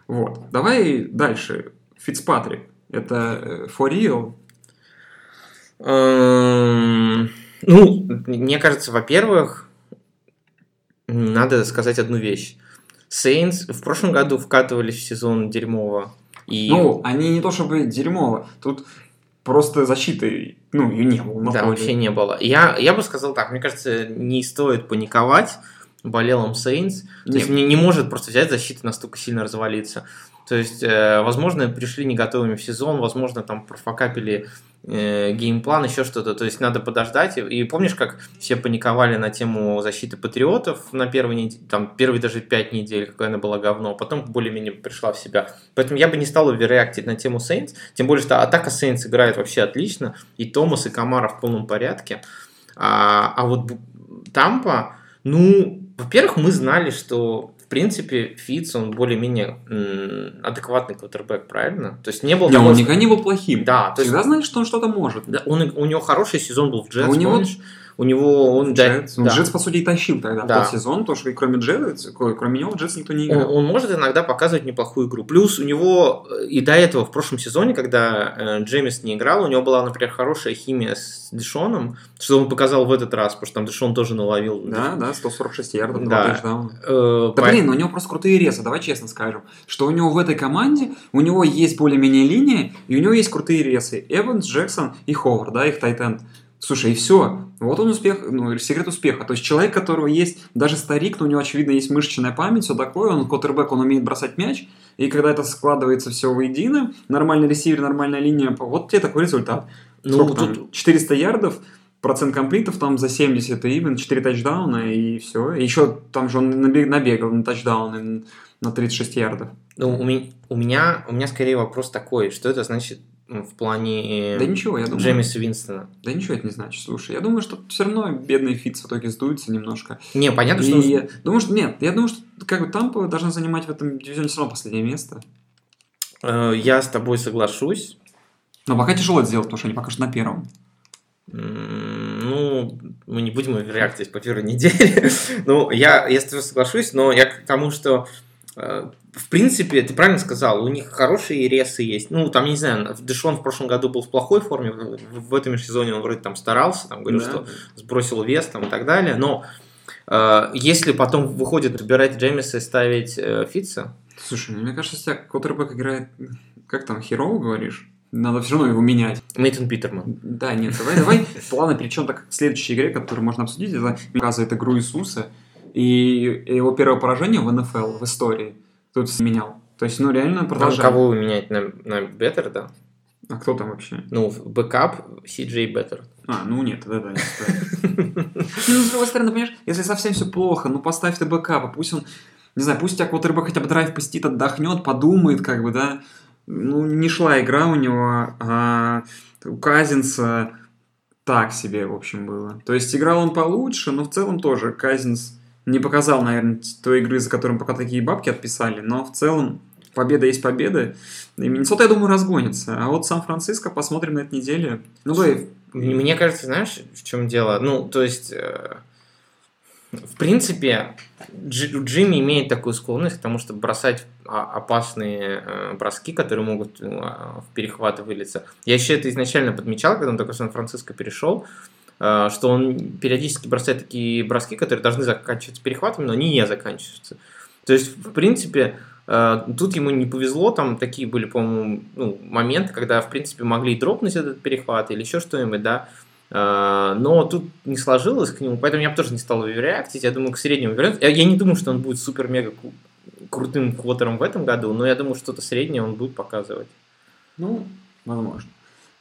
Вот. Давай дальше. Фицпатрик. Это э, for real? Эм, Ну, мне кажется, во-первых, надо сказать одну вещь. Saints в прошлом году вкатывались в сезон дерьмово. И Ну, они не то чтобы дерьмово. Тут просто защиты, ну, ее не было. да, поле. вообще не было. Я, я бы сказал так, мне кажется, не стоит паниковать болелам Saints. То есть не, не может просто взять защита настолько сильно развалиться. То есть, э, возможно, пришли не готовыми в сезон, возможно, там профакапили э, game plan, еще что-то. То есть надо подождать. И, помнишь, как все паниковали на тему защиты патриотов на неделе, там первые даже пять недель, какое она была говно, а потом более-менее пришла в себя. Поэтому я бы не стал over реактить на тему Saints, тем более, что атака Saints играет вообще отлично, и Томас, и Камара в полном порядке. А, а вот Тампа, ну, во-первых, мы знали, что принципе Фитц, он более-менее адекватный квотербек, правильно? То есть не был того, он никогда не был плохим. Да, то есть Всегда знали, что он что-то может. да, он, у него хороший сезон был в Джетс, А у него- помнишь? У него он, Джетс. Он да. Джетс, по сути, и тащил тогда Да. в тот сезон, потому что кроме Джетс, кроме него Джетс никто не Он, играл. он может иногда показывать неплохую игру. Плюс у него э, и до этого в прошлом сезоне, когда э, Джеймис не играл, у него была, например, хорошая химия с Дешоном, что он показал в этот раз, потому что там Дешон тоже наловил. Да, да, 146 ярдов, Да. Э, Да по- блин, у него просто крутые резы, давай честно скажем. Что у него в этой команде, у него есть более-менее линия, и у него есть крутые резы. Эванс, Джексон и Ховард, да, их тайтенд. Слушай, и все. Вот он успех, ну, секрет успеха. То есть человек, у которого есть, даже старик, но у него, очевидно, есть мышечная память, все такое, он квотербек, он умеет бросать мяч, и когда это складывается все воедино, нормальный ресивер, нормальная линия, вот тебе такой результат. Ну, Сколько там? тут- 400 ярдов, процент комплитов там за 70 и именно 4 тачдауна, и все. Еще там же он набег- набегал на тачдауны на 36 ярдов. Ну, у, ми- у меня, у меня скорее вопрос такой, что это значит в плане Да ничего, я думаю. Джеймиса Винстона? Да ничего это не значит. Слушай, я думаю, что все равно бедный Фитц в итоге сдуется немножко. Не, понятно, И что... я думаю, что нет, я думаю, что как бы Тампа должна занимать в этом дивизионе все равно последнее место. э, я с тобой соглашусь. Но пока тяжело это сделать, потому что они пока что на первом. Ну, мы не будем реакции по первой неделе. ну, я, я с тобой соглашусь, но я к тому, что э, в принципе, ты правильно сказал, у них хорошие ресы есть. Ну, там, я не знаю, Дэшон в прошлом году был в плохой форме, в, в этом сезоне он вроде там старался, там говорил, Да. что сбросил вес там и так далее, но э, если потом выходит выбирать Джеймиса и ставить э, Фитца, Слушай, ну, мне кажется, если тебя квотербек играет, как там, херово говоришь, надо все равно его менять. Нейтан Питерман. Да, нет, давай, давай плавно перейдем так к следующей игре, которую можно обсудить. Это показывает игру Иисуса и его первое поражение в НФЛ в истории. Тут менял. То есть, ну, реально Там продолжает. кого вы меняете на, на Беттер, да? А кто там вообще? Ну, backup CJ Beathard. А, ну нет, да, да, не ну, с другой стороны, понимаешь, если совсем все плохо, ну поставь ты backup а, пусть он, не знаю, пусть у тебя квотербек хотя бы драйв посетит, отдохнет, подумает, как бы, да. Ну, не шла игра у него, а у Казинса так себе, в общем, было. То есть играл он получше, но в целом тоже Казинс не показал, наверное, той игры, за которым пока такие бабки отписали, но в целом победа есть победа. И Миннесота, я думаю, разгонится. А вот Сан-Франциско посмотрим на этой неделе. Ну, давай, Мне кажется, знаешь, в чем дело? Ну, то есть, э, в принципе, Дж- Джимми имеет такую склонность к тому, чтобы бросать опасные э, броски, которые могут а, в перехваты вылиться. Я еще это изначально подмечал, когда он только в Сан-Франциско перешел, э, что он периодически бросает такие броски, которые должны заканчиваться перехватами, но они не заканчиваются. То есть, в принципе, э, тут ему не повезло, там такие были, по-моему, ну, моменты, когда, в принципе, могли дропнуть этот перехват или еще что-нибудь, да, Э, но тут не сложилось к нему, поэтому я бы тоже не стал его реактить, я думаю, к среднему вернется. Я, не думаю, что он будет супер-мега крутым квотером в этом году, но я думаю, что-то среднее он будет показывать. Ну, возможно.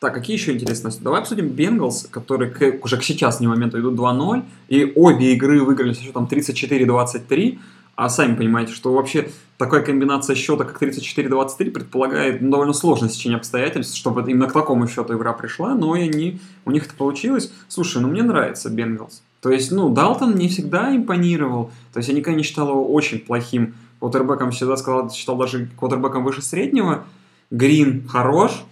Так, какие еще интересные новости? Давай обсудим Бенгалс, которые к- уже к сейчас не моменту идут 2-0, и обе игры выиграли со счетом 34-23, а сами понимаете, что вообще такая комбинация счета, как 34-23, предполагает ну, довольно сложное сечение обстоятельств, чтобы именно к такому счету игра пришла, но и они, у них это получилось. Слушай, ну мне нравится Бенгалс. То есть, ну, Далтон не всегда импонировал, то есть я никогда не считал его очень плохим квотербеком, всегда сказал, считал даже квотербеком выше среднего, Грин хорош.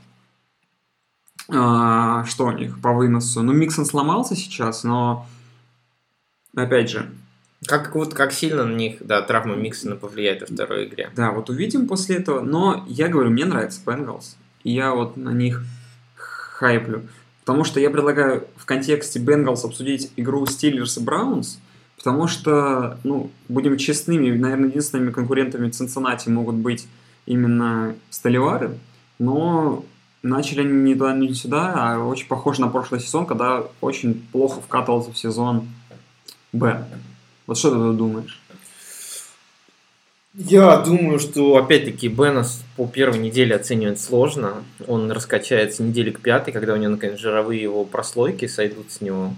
А, что у них по выносу? Ну, Миксон сломался сейчас, но опять же, Как, вот, как сильно на них, да, травма Миксона повлияет во второй игре. да, вот увидим после этого. Но я говорю, мне нравится Бенгалс. И я вот на них хайплю. Потому что я предлагаю в контексте Бенгалс обсудить игру Стиллерс и Браунс. Потому что, ну, будем честными, наверное, единственными конкурентами Цинциннати могут быть именно Столивары. Но начали они не туда, не сюда, а очень похоже на прошлый сезон, когда очень плохо вкатывался в сезон Б. Вот что ты думаешь? Я думаю, что опять-таки Беннес по первой неделе оценивать сложно. Он раскачается недели к пятой, когда у него наконец жировые его прослойки сойдут с него.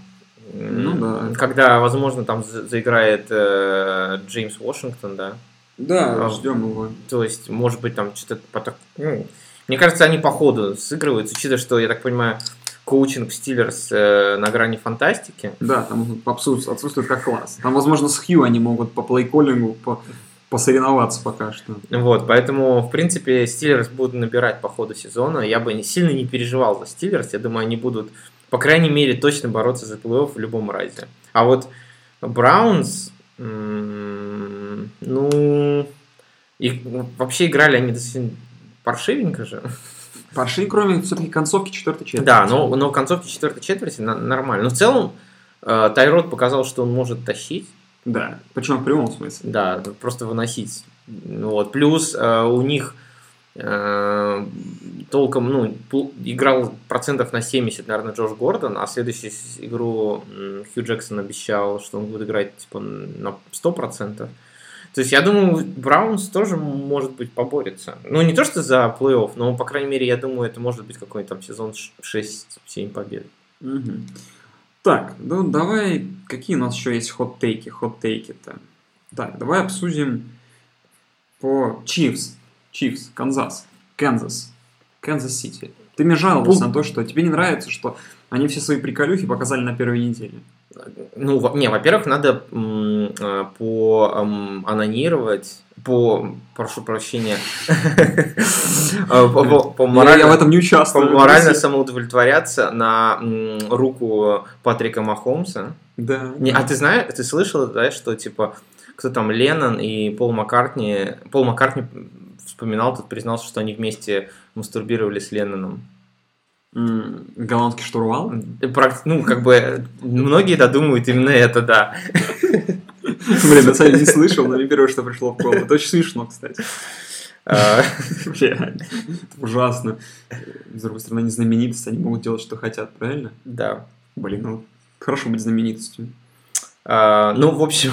Ну да. Когда, возможно, там за- заиграет э, Джеймс Вашингтон, да. Да, А, ждем его. То есть, может быть, там что-то поток... ну, мне кажется, они по ходу сыгрываются, учитывая, что, я так понимаю, коучинг Стиллерс э, на грани фантастики. Да, там отсутствует, как класс. Там, возможно, с Хью они могут по плейколлингу по, посоревноваться пока что. Вот, поэтому, в принципе, Стиллерс будут набирать по ходу сезона. Я бы не, сильно не переживал за Стиллерс. Я думаю, они будут, по крайней мере, точно бороться за плей-офф в любом разе. А вот Браунс, м, ну, и вообще играли они достаточно паршивенько же. Парши, кроме все-таки концовки четвертой четверти. Да, но, но в концовке четвертой четверти на- нормально. Но в целом э, Тайрод показал, что он может тащить. Да, причем в прямом смысле. Да, просто выносить. Вот. Плюс э, у них э, толком, ну, играл процентов на 70, наверное, Джош Гордон, а следующую игру Хью Джексон обещал, что он будет играть типа на 100%. То есть я думаю, Браунс тоже, может быть, поборется. Ну, не то, что за плей-офф, но, по крайней мере, я думаю, это может быть какой-то там сезон ш- 6-7 побед. Мгм. Так, ну давай, какие у нас еще есть hot take и, hot take и-то? Так, давай обсудим по Chiefs, Chiefs, Канзас, Канзас, Канзас-Сити. Ты мне жаловался Пу- на то, что тебе не нравится, что они все свои приколюхи показали на первой неделе. Ну, не, во-первых, надо м, э, по м, анонировать, по, прошу прощения, э, по- морально- я в этом не участвую. морально самоудовлетворяться на руку Патрика Махомса. Да. А ты знаешь, ты слышал, да, что типа кто там Леннон и Пол Маккартни, Пол Маккартни вспоминал, тут признался, что они вместе мастурбировали с Ленноном. Голландский штурвал? Ну, как бы, многие додумывают именно это, да. Блин, на самом деле не слышал, но мне первое, что пришло в голову. Это очень смешно, кстати. А, ужасно. С другой стороны, они знаменитости, они могут делать, что хотят, правильно? Да. Блин, ну хорошо быть знаменитостью. А, Ну, в общем,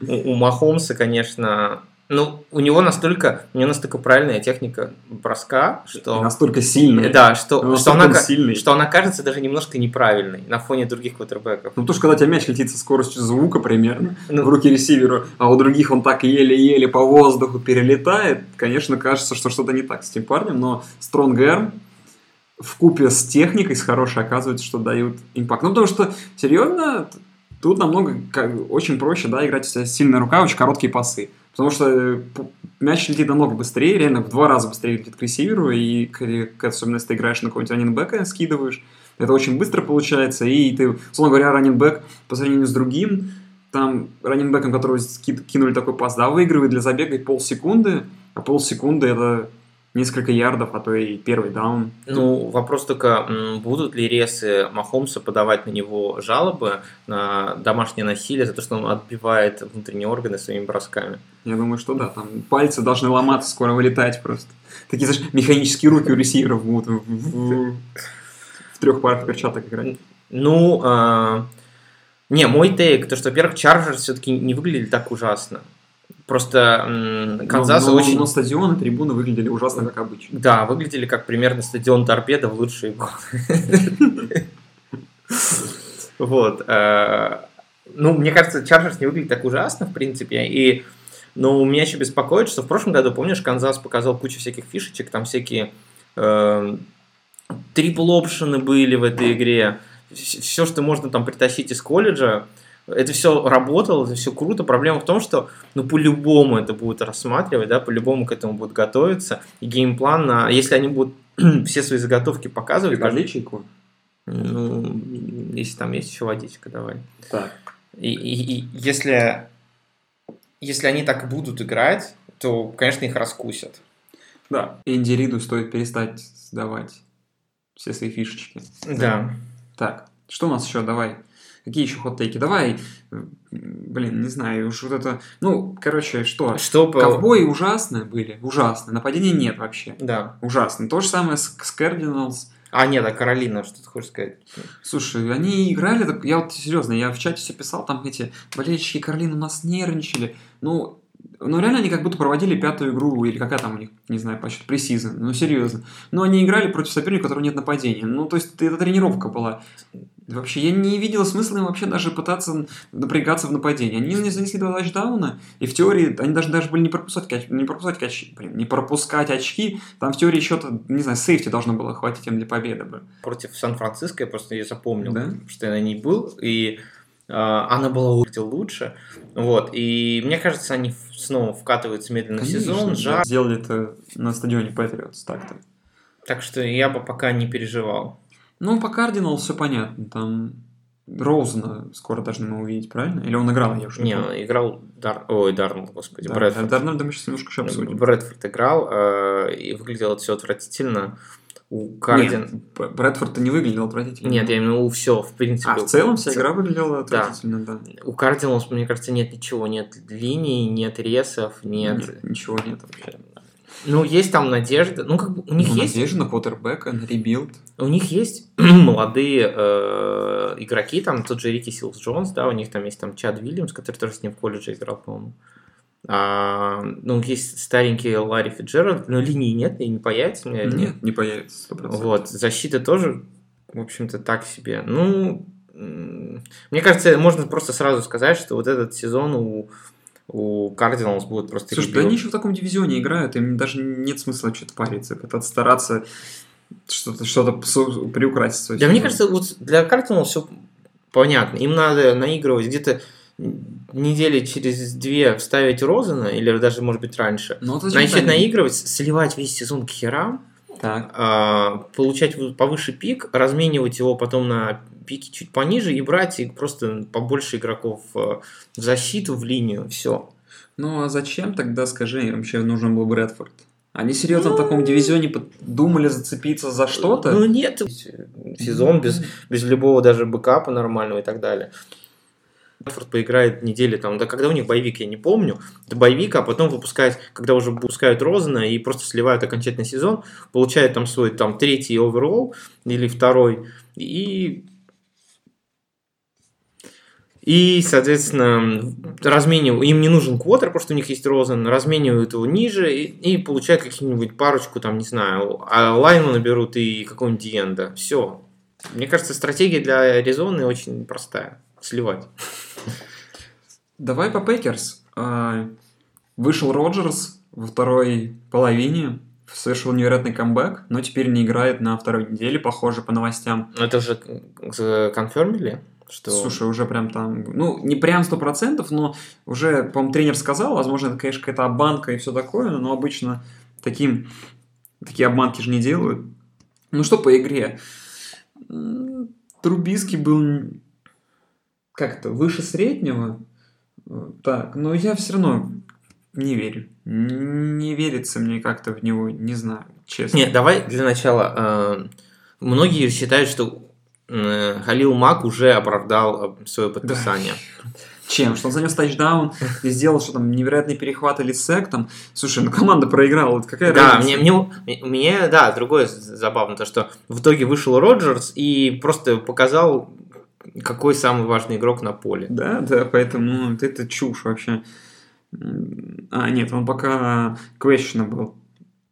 у Махомса, конечно, ну, у него настолько, у него настолько правильная техника броска, И что... настолько сильный. Да, что, что, Настолько она, сильный. что она кажется даже немножко неправильной на фоне других квотербеков. Ну, то, что когда у тебя мяч летит со скоростью звука примерно Ну, в руки ресиверу, а у других он так еле-еле по воздуху перелетает, конечно, кажется, что что-то не так с этим парнем, но Стронгерм в купе с техникой, с хорошей, оказывается, что дают импакт. Ну, потому что, серьезно, тут намного, как, очень проще, да, играть с сильная рука, очень короткие пасы. Потому что э, мяч летит намного быстрее, реально в два раза быстрее летит к ресиверу, и особенно если ты играешь на какого-нибудь раненбека, скидываешь, это очень быстро получается, и ты, условно говоря, раненбэк по сравнению с другим, там раненбеком, которого кинули такой пас, да, выигрывает для забега полсекунды, а полсекунды это несколько ярдов, а то и первый даун. Ну, вопрос только, будут ли ресы Махомса подавать на него жалобы на домашнее насилие за то, что он отбивает внутренние органы своими бросками? Я думаю, что да, там пальцы должны ломаться, скоро вылетать просто. Такие, знаешь, механические руки у ресиверов будут в трех парах перчаток играть. Ну, а, не, мой take, то что, во-первых, Чарджерс все-таки не выглядели так ужасно. Просто Канзас но, но- очень... но стадионы, трибуны выглядели ужасно, как обычно. Да, выглядели как примерно стадион Торпеда в лучшие годы. Вот. э, Ну, мне кажется, Чарджерс не выглядит так ужасно, в принципе. И, но меня еще беспокоит, что в прошлом году, помнишь, Канзас показал кучу всяких фишечек, там всякие triple option ы были в этой игре. Все, что можно там притащить из колледжа, это все работало, это все круто. Проблема в том, что ну по-любому это будут рассматривать, да, по-любому к этому будут готовиться. И game plan, на... если они будут все свои заготовки показывать, Прикажи чайку. ну, если там есть еще водичка, давай. Так. И, и- и если, если они так будут играть, то, конечно, их раскусят. Да. Энди Риду стоит перестать сдавать все свои фишечки. Да. Так, что у нас еще? Давай. Какие еще хот-тейки? Давай. э, Блин, не знаю, уж вот это... Ну, короче, что? Что по... Ковбои ужасные были, ужасно. Нападения нет вообще. Да. Ужасно. То же самое с, с Cardinals. А, нет, а Каролина, что ты хочешь сказать? Слушай, они играли, так, я вот серьезно, я в чате все писал, там эти болельщики Каролины у нас нервничали. Ну, ну, реально они как будто проводили пятую игру, или какая там у них, не знаю, по счету, пресизон, ну, серьезно. Но они играли против соперника, у которого нет нападения. Ну, то есть, это тренировка была. Вообще, я не видел смысла им вообще даже пытаться напрягаться в нападении. Они не занесли два тачдауна, и в теории они даже, даже были не пропускать, не пропускать очки, блин, не пропускать очки. Там в теории счета, не знаю, сейфти должно было хватить им для победы бы. Против Сан-Франциско я просто ее запомнил, Да? что я на ней был, и э, она была лучше. Вот. И мне кажется, они снова вкатываются медленно в сезон, Конечно, жар. да. Сделали это на стадионе Патриотс так-то. Так что я бы пока не переживал. Ну, по Кардинал все понятно. Там Роузена скоро должны мы увидеть, правильно? Или он играл, я уже Не, помню. играл Дар... Ой, Дарнольд, господи, Да, Брэдфорд. Дарнольда мы сейчас немножко еще обсудим. Брэдфорд играл, э, и выглядело это все отвратительно. У Кардин... Нет, Брэдфорд-то не выглядел отвратительно. Нет, я именно у все, в принципе. А в целом вся игра выглядела отвратительно, да. У Кардиналс, мне кажется, нет ничего. Нет линий, нет ресов, нет... Нет, ничего нет вообще. Ну, есть там надежда. Ну, как бы у них Ну, есть надежда на квотербека, на rebuild. У них есть молодые э, игроки, там тот же Рики Силс Джонс, да, у них там есть там Чад Вильямс, который тоже с ним в колледже играл, по-моему. А, ну, есть старенький Ларри Фицджеральд, но линии нет, и не появится, мне Нет, не появится 100%. Вот, защита тоже, в общем-то, так себе. Ну, мне кажется, можно просто сразу сказать, что вот этот сезон у, у Кардиналс будет просто Слушай, да rebuild. они еще в таком дивизионе играют, им даже нет смысла что-то париться, пытаться стараться что-то что приукрасить. свой Да, мне кажется, вот для Кардиналс все понятно. Им надо наигрывать где-то недели через две вставить Розена, или даже, может быть, раньше. Ну, вот зачем Начать они- наигрывать, сливать весь сезон к херам, Так. а, получать повыше пик, разменивать его потом на пики чуть пониже и брать и просто побольше игроков э, в защиту, в линию, все. Ну, а зачем тогда, скажи, им вообще нужен был Брэдфорд? Они серьезно в таком дивизионе под- думали зацепиться за что-то? Ну нет, сезон без, без любого даже бэкапа нормального и так далее. Брэдфорд поиграет недели там, да когда у них боевик, я не помню, это боевик, а потом выпускает, когда уже выпускают Розена и просто сливают окончательный сезон, получает там свой там третий оверолл или второй, и и, соответственно, разменивают, им не нужен квотер, потому что у них есть Розен, разменивают его ниже и, и получают какие-нибудь парочку, там, не знаю, а лайну наберут и какого-нибудь Диенда. Все. Мне кажется, стратегия для Аризоны очень простая. Сливать. Давай по Пекерс. А, Вышел Роджерс во второй половине, совершил невероятный comeback, но теперь не играет на второй неделе, похоже, по новостям. Но это уже confirm или? Что... Слушай, уже прям там, ну, не прям сто процентов, но уже, по-моему, тренер сказал, возможно, это, конечно, какая-то обманка и все такое, но обычно таким, такие обманки же не делают. Ну что по игре? Трубиский был как-то выше среднего, так, но я все равно не верю. Не верится мне как-то в него, не знаю, честно. Нет, давай для начала. э, Многие считают, что э, Халил Мак уже оправдал свое подписание. Чем? Что он занес тачдаун и сделал, что там, невероятный перехват или сек там. Слушай, ну команда проиграла, вот какая Да, разница? мне, мне, мне, да, другое забавно, то, что в итоге вышел Роджерс и просто показал, какой самый важный игрок на поле. Да, да, поэтому ну, это чушь вообще. А, нет, он пока questionable.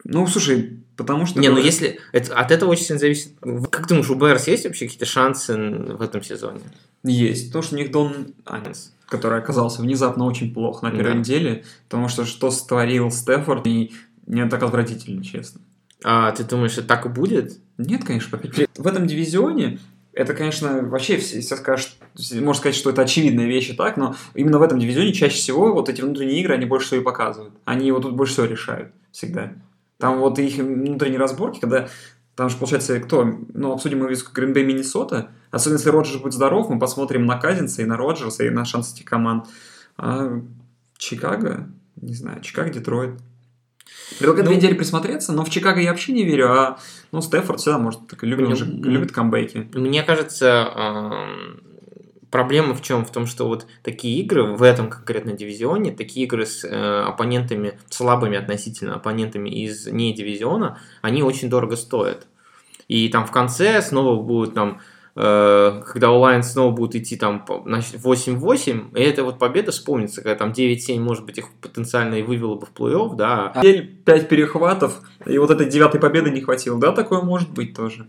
Ну, слушай, потому что... Не, ну если... Это, от этого очень сильно зависит... Как думаешь, у Берс есть вообще какие-то шансы в этом сезоне? Есть. То, что у них Дон Анис, который оказался внезапно очень плох на первой Да. неделе, потому что что створил Стефорд, и мне так отвратительно, честно. А ты думаешь, это так и будет? Нет, конечно. В этом дивизионе это, конечно, вообще все, все скажут, можно сказать, что это очевидная вещь и так, но именно в этом дивизионе чаще всего вот эти внутренние игры, они больше всего и показывают. Они вот тут больше всего решают всегда. Там вот их внутренние разборки, когда там же, получается, кто? Ну, обсудим мы виску Гринбей, Миннесота. Особенно, если Роджерс будет здоров, мы посмотрим на Казинса и на Роджерса, и на шансы этих команд. А Чикаго? Не знаю, Чикаго, Детройт. Предлагаю две Ну- недели присмотреться, но в Чикаго я вообще не верю, а ну, Стефорд всегда может, так, любит, Мне- же любит камбэки. Мне кажется, проблема в чем? В том, что вот такие игры в этом конкретном дивизионе, такие игры с э, оппонентами, слабыми относительно оппонентами из не дивизиона, они очень дорого стоят. И там в конце снова будет там, когда у Lions снова будут идти там по- значит, 8-8, и эта вот победа вспомнится, когда там 9-7, может быть, их потенциально и вывело бы в плей-офф, да, Недель пять перехватов, и вот этой девятой победы не хватило. Да, такое может быть тоже.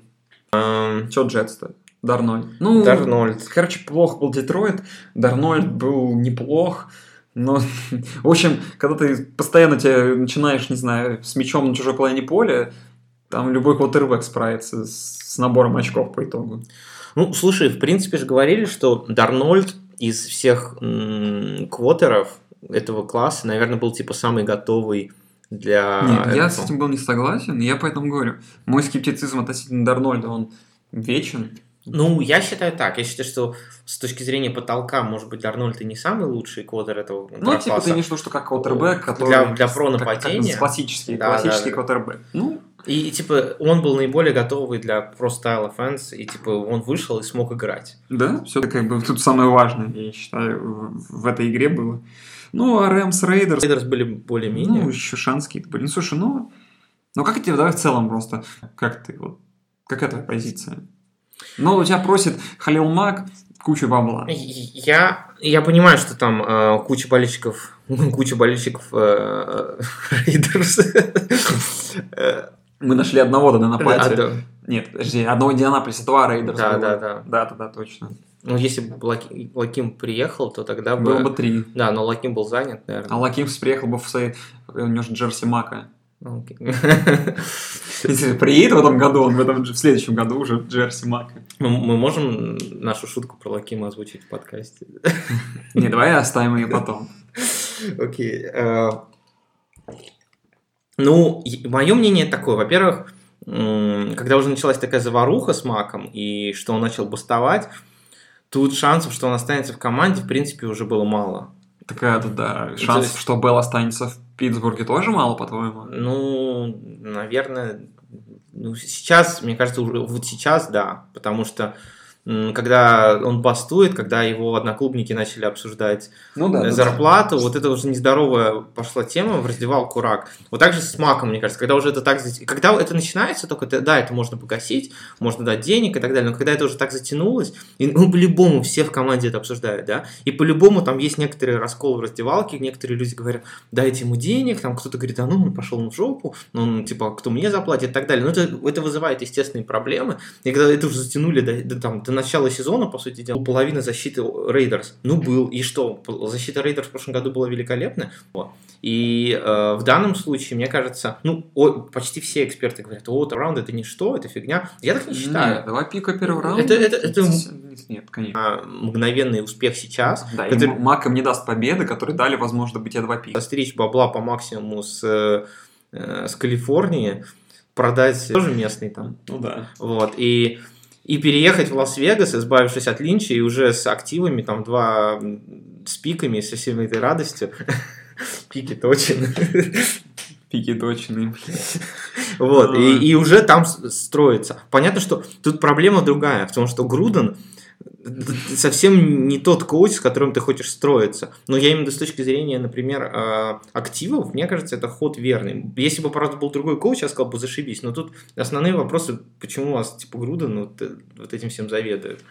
Эм, Че Джетс-то? Дарнольд. Ну, Дарнольд. Короче, плохо был Детройт. Дарнольд был неплох. Но, в общем, когда ты постоянно тебя начинаешь, не знаю, с мячом на чужой половине поля, там любой квотербек справится с, набором очков по итогу. Ну, слушай, в принципе же говорили, что Дарнольд из всех м, квотеров этого класса, наверное, был типа самый готовый для... Нет, я с этим был не согласен, я поэтому говорю. Мой скептицизм относительно Дарнольда, он вечен. Ну, я считаю так. Я считаю, что с точки зрения потолка, может быть, Дарнольд и не самый лучший квотер этого Ну, типа, класса. ты имеешь в виду, что как квотербек, который... Для- для про как- как нападения. Классический, Да, классический да. квотербек. Ну, И, типа, он был наиболее готовый для про стайл offense, и, типа, он вышел и смог играть. Да, все как бы тут самое важное, я считаю, в, в этой игре было. Ну, а Рэмс Рейдерс, Рейдерс были более-менее. ну, еще шанс какие-то были. Ну, слушай, ну, ну как тебе, давай в целом просто, как ты, вот, какая твоя позиция? Ну, у тебя просит Халил Мак кучу бабла. Я, я понимаю, что там э, куча болельщиков, куча болельщиков Рейдерс. Э, Мы нашли одного да, на а, пальце. да. Нет, подожди, одного Индианаполиса, два Рейдерс. Да, да, да. Да, да, да, точно. Ну, если бы Лаки- Лаким приехал, то тогда Было бы бы... три. Да, но Лаким был занят, А наверное. Лакимс приехал бы в своей, у него же Джерси Мака. Окей. Если приедет в этом году, он в, этом, в следующем году уже Джерси Мака. Мы мы можем нашу шутку про Лакима озвучить в подкасте? Не, давай оставим ее потом. Окей. э, Ну, мое мнение такое. Во-первых, когда уже началась такая заваруха с Маком, и что он начал бастовать, тут шансов, что он останется в команде, в принципе, уже было мало. Такая, да, да. То Шансов, есть- что Белл останется в Питтсбурге, тоже мало, по-твоему? Ну, наверное, ну, сейчас, мне кажется, уже вот сейчас, да, потому что когда он бастует, когда его одноклубники начали обсуждать Ну да. зарплату, вот это уже нездоровая пошла тема в раздевалку рак. Вот так же с маком, мне кажется, когда уже это так... Когда это начинается, только это, да, это можно погасить, можно дать денег и так далее, но когда это уже так затянулось, и, ну, по-любому все в команде это обсуждают, да, и по-любому там есть некоторые расколы в раздевалке, некоторые люди говорят, дайте ему денег, там кто-то говорит, а ну, он пошел в жопу, ну, он, типа, кто мне заплатит и так далее. Но это, это вызывает естественные проблемы, и когда это уже затянули до, до, там, до начала сезона, по сути дела, половина защиты Рейдерс, ну, был, и что, защита Рейдерс в прошлом году была великолепна, и э, в данном случае, мне кажется, ну, о- почти все эксперты говорят, о, раунд это ничто, это фигня, я так не считаю. Нет, давай пика первого раунда. Это- это- это- Нет, конечно. А, мгновенный успех сейчас, Да, который- и Мак им не даст победы, которые дали возможность добыть два пика. стричь бабла по максимуму с, э, э, с Калифорнии, продать тоже местный там, Ну да. вот, и, и переехать в Лас-Вегас, избавившись от Линча, и уже с активами, там, два с пиками, со всей этой радостью. Пики точно. Пики точные. Вот, и, и уже там строится. Понятно, что тут проблема другая, в том, что Груден совсем не тот коуч, с которым ты хочешь строиться. Но я именно с точки зрения, например, э, активов, мне кажется, это ход верный. Если бы, правда, был другой коуч, я сказал бы, зашибись. Но тут основные вопросы, почему у вас, типа, Груден вот, э, вот этим всем заведует.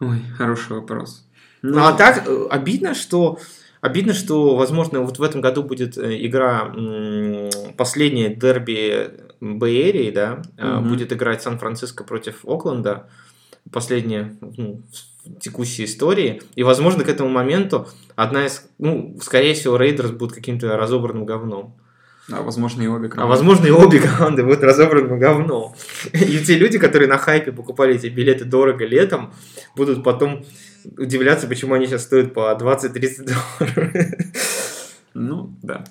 Ой, хороший вопрос. Ну, а так, э, обидно, что Обидно, что, возможно, вот в этом году будет э, игра последняя дерби Bay Area, да, Мгм. будет играть Сан-Франциско против Окленда, последняя ну, в текущей истории, и, возможно, к этому моменту одна из, ну, скорее всего, Raiders будут каким-то разобранным говном. А возможно и обе А команды. возможно, и обе команды будут разобранным говном. И те люди, которые на хайпе покупали эти билеты дорого летом, будут потом удивляться, почему они сейчас стоят по 20-30 долларов. Ну, да.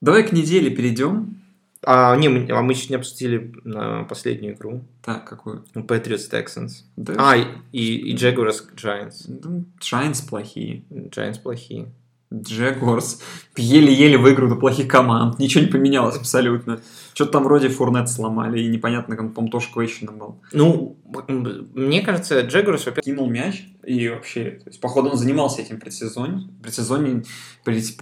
Давай к неделе перейдем. А, не, мы, а мы еще не обсудили на последнюю игру. Так, какую? Patriots Texans. Да. А, и, и, Jaguars Giants. Ну, Giants плохие. Giants плохие. Джегорс еле-еле выиграл до плохих команд. Ничего не поменялось абсолютно. Что-то там вроде Фурнет сломали, и непонятно, как он, по-моему, тоже question был. Ну, мне кажется, Jaguars, во-первых, Кинул мяч, и вообще, то есть, походу, он занимался этим предсезонье. Предсезонье, пред-